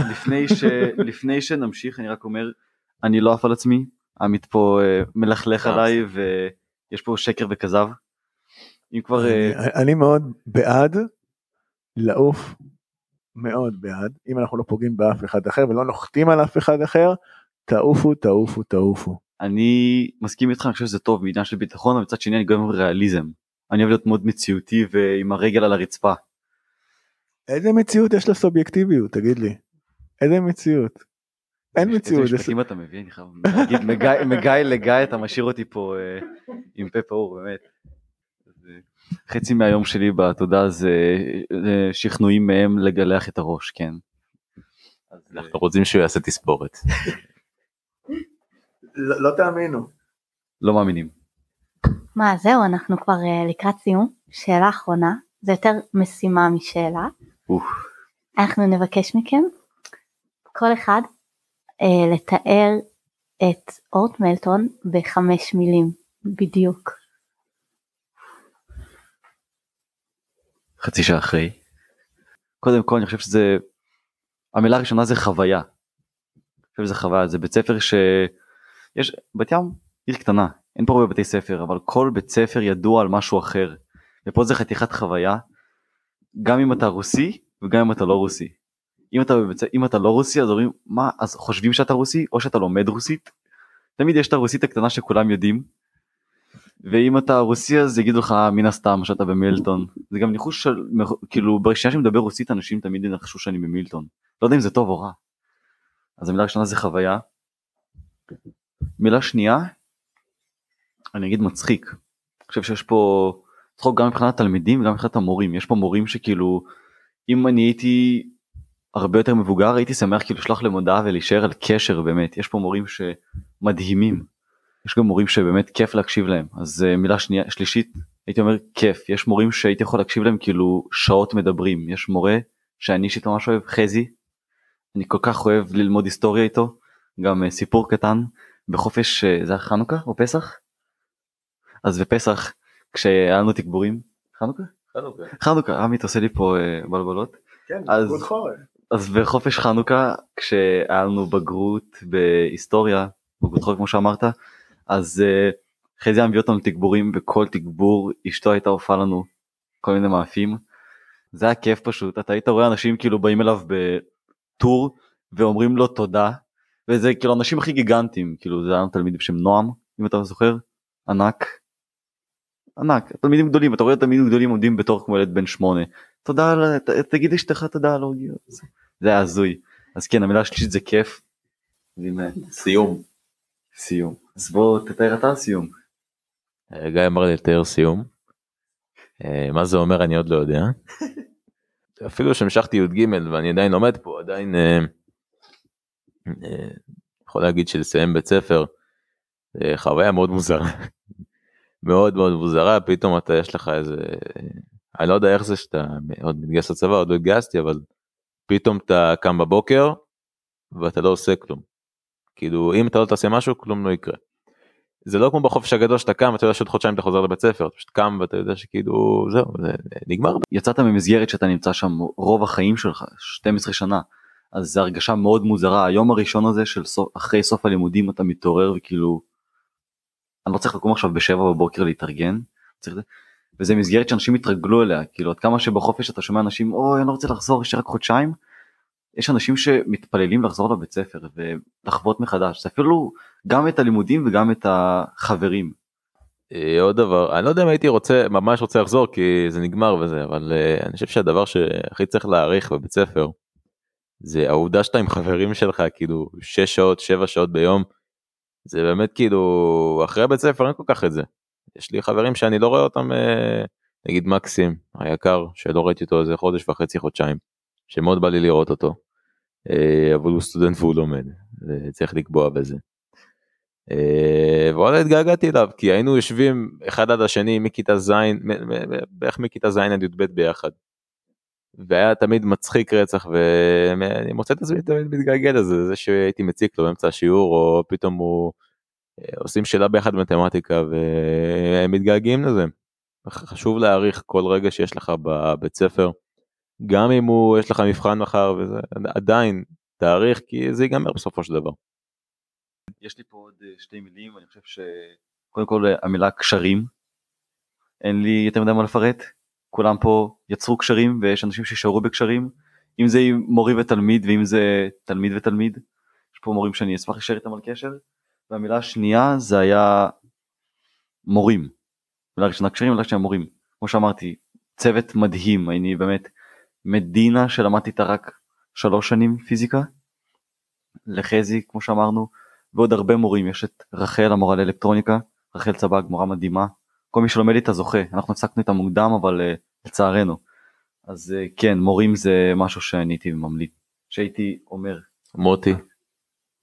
Speaker 5: לפני שנמשיך אני רק אומר אני לא עף על עצמי עמית פה אה, מלכלך עליי ויש פה שקר וכזב. אם כבר...
Speaker 4: אני, uh... אני מאוד בעד לעוף, מאוד בעד, אם אנחנו לא פוגעים באף אחד אחר ולא נוחתים על אף אחד אחר, תעופו, תעופו, תעופו.
Speaker 5: אני מסכים איתך, אני חושב שזה טוב בעניין של ביטחון, אבל מצד שני אני גם ריאליזם. אני אוהב להיות מאוד מציאותי ועם הרגל על הרצפה.
Speaker 4: איזה מציאות יש לסובייקטיביות, תגיד לי? איזה מציאות? אין מציאות.
Speaker 5: איזה משפטים אתה מביא, אני חייב להגיד, מגיא לגיא אתה משאיר אותי פה אה, עם פה פעור, באמת. חצי מהיום שלי בתודה זה שכנועים מהם לגלח את הראש כן.
Speaker 6: אנחנו רוצים שהוא יעשה תספורת.
Speaker 4: לא, לא תאמינו.
Speaker 5: לא מאמינים.
Speaker 2: מה זהו אנחנו כבר לקראת סיום שאלה אחרונה זה יותר משימה משאלה. אנחנו נבקש מכם כל אחד uh, לתאר את אורט מלטון בחמש מילים בדיוק.
Speaker 5: חצי שעה אחרי. קודם כל אני חושב שזה המילה הראשונה זה חוויה. אני חושב שזה חוויה זה בית ספר שיש בת ים עיר קטנה אין פה הרבה בתי ספר אבל כל בית ספר ידוע על משהו אחר ופה זה חתיכת חוויה גם אם אתה רוסי וגם אם אתה לא רוסי. אם אתה, אם אתה לא רוסי אז אומרים מה אז חושבים שאתה רוסי או שאתה לומד רוסית. תמיד יש את הרוסית הקטנה שכולם יודעים ואם אתה רוסי אז יגידו לך מן הסתם שאתה במילטון זה גם ניחוש של כאילו ברשימה שאני מדבר רוסית אנשים תמיד ינחשו שאני במילטון לא יודע אם זה טוב או רע. אז המילה הראשונה זה חוויה. מילה שנייה אני אגיד מצחיק. אני חושב שיש פה צחוק גם מבחינת תלמידים וגם מבחינת המורים יש פה מורים שכאילו אם אני הייתי הרבה יותר מבוגר הייתי שמח כאילו לשלוח להם הודעה ולהישאר על קשר באמת. יש פה מורים שמדהימים. יש גם מורים שבאמת כיף להקשיב להם. אז uh, מילה שנייה שלישית הייתי אומר כיף. יש מורים שהייתי יכול להקשיב להם כאילו שעות מדברים. יש מורה שאני אישית ממש אוהב חזי. אני כל כך אוהב ללמוד היסטוריה איתו. גם uh, סיפור קטן. בחופש uh, זה היה חנוכה או פסח? אז בפסח כשהיה לנו תגבורים. חנוכה?
Speaker 6: חנוכה.
Speaker 5: חנוכה, עמית עושה לי פה אה, בלבלות.
Speaker 4: כן,
Speaker 5: אז-
Speaker 4: חורף.
Speaker 5: אז בחופש חנוכה כשהיה לנו בגרות בהיסטוריה, בגרות חורף כמו שאמרת, אז אה, חזי היה מביא אותנו תגבורים וכל תגבור אשתו הייתה עופה לנו כל מיני מאפים. זה היה כיף פשוט, אתה היית רואה אנשים כאילו באים אליו בטור ואומרים לו תודה, וזה כאילו אנשים הכי גיגנטים, כאילו זה היה לנו תלמיד בשם נועם, אם אתה זוכר, ענק. ענק, תלמידים גדולים, אתה רואה תלמידים גדולים עומדים בתור כמו ילד בן שמונה. תודה, על- ת- תגיד לאשתך תודה על העוגיות. זה היה הזוי. אז כן המילה השלישית זה כיף. והנה,
Speaker 6: סיום.
Speaker 5: סיום. אז בוא תתאר אתה סיום.
Speaker 6: אה, גיא אמר לי לתאר סיום. אה, מה זה אומר אני עוד לא יודע. אפילו שהמשכתי י"ג ואני עדיין לומד פה עדיין אה, אה, יכול להגיד שלסיים בית ספר אה, חוויה מאוד מוזרה. מאוד מאוד מוזרה פתאום אתה יש לך איזה אני לא יודע איך זה שאתה עוד מתגייס לצבא עוד לא התגייסתי אבל פתאום אתה קם בבוקר ואתה לא עושה כלום. כאילו אם אתה לא תעשה משהו כלום לא יקרה. זה לא כמו בחופש הגדול שאתה קם ואתה יודע שעוד חודשיים אתה חוזר לבית ספר אתה פשוט קם ואתה יודע שכאילו זהו זה נגמר
Speaker 5: יצאת ממסגרת שאתה נמצא שם רוב החיים שלך 12 שנה. אז זו הרגשה מאוד מוזרה היום הראשון הזה של סוף, אחרי סוף הלימודים אתה מתעורר וכאילו. אני לא צריך לקום עכשיו בשבע בבוקר להתארגן. צריך... וזה מסגרת שאנשים התרגלו אליה כאילו עד כמה שבחופש אתה שומע אנשים אוי אני לא רוצה לחזור יש רק חודשיים. יש אנשים שמתפללים לחזור לבית ספר ולחוות מחדש זה אפילו גם את הלימודים וגם את החברים.
Speaker 6: אה, עוד דבר אני לא יודע אם הייתי רוצה ממש רוצה לחזור כי זה נגמר וזה אבל אה, אני חושב שהדבר שהכי צריך להעריך בבית ספר זה העובדה שאתה עם חברים שלך כאילו 6 שעות 7 שעות ביום זה באמת כאילו אחרי בית ספר אין כל כך את זה. יש לי חברים שאני לא רואה אותם אה, נגיד מקסים היקר שלא ראיתי אותו איזה חודש וחצי חודשיים שמאוד בא לי לראות אותו אה, אבל הוא סטודנט והוא לומד אה, צריך לקבוע בזה. וואלה התגעגעתי אליו כי היינו יושבים אחד עד השני מכיתה ז' בערך מכיתה ז' עד י"ב ביחד. והיה תמיד מצחיק רצח ואני מוצא את עצמי תמיד מתגעגע לזה זה שהייתי מציק לו באמצע השיעור או פתאום הוא עושים שאלה ביחד במתמטיקה והם מתגעגעים לזה. חשוב להעריך כל רגע שיש לך בבית ספר גם אם הוא יש לך מבחן מחר וזה עדיין תעריך כי זה ייגמר בסופו של דבר.
Speaker 5: יש לי פה עוד אה, שתי מילים אני חושב שקודם כל אה, המילה קשרים. אין לי יותר מדי מה לפרט. כולם פה יצרו קשרים ויש אנשים שישארו בקשרים. אם זה מורי ותלמיד ואם זה תלמיד ותלמיד. יש פה מורים שאני אשמח להישאר איתם על קשר. והמילה השנייה זה היה מורים. מילה ראשונה קשרים מילה שנייה מורים. כמו שאמרתי צוות מדהים. אני באמת מדינה שלמדתי איתה רק שלוש שנים פיזיקה. לחזי כמו שאמרנו ועוד הרבה מורים. יש את רחל המורה לאלקטרוניקה רחל צבג מורה מדהימה. כל מי שלומד איתה זוכה. אנחנו הפסקנו איתה מוקדם אבל uh, לצערנו. אז uh, כן מורים זה משהו שאני הייתי ממליץ. שהייתי אומר.
Speaker 6: מוטי.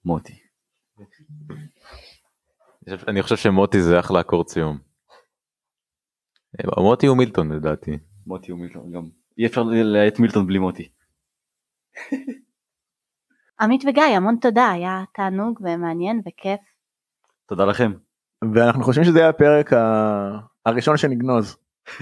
Speaker 5: מוטי
Speaker 6: אני חושב שמוטי זה אחלה אקורד סיום. אה, מוטי הוא מילטון לדעתי.
Speaker 5: מוטי הוא מילטון גם אי אפשר להאט מילטון בלי מוטי
Speaker 2: עמית וגיא המון תודה היה תענוג ומעניין וכיף.
Speaker 5: תודה לכם
Speaker 4: ואנחנו חושבים שזה היה הפרק ה- הראשון שנגנוז.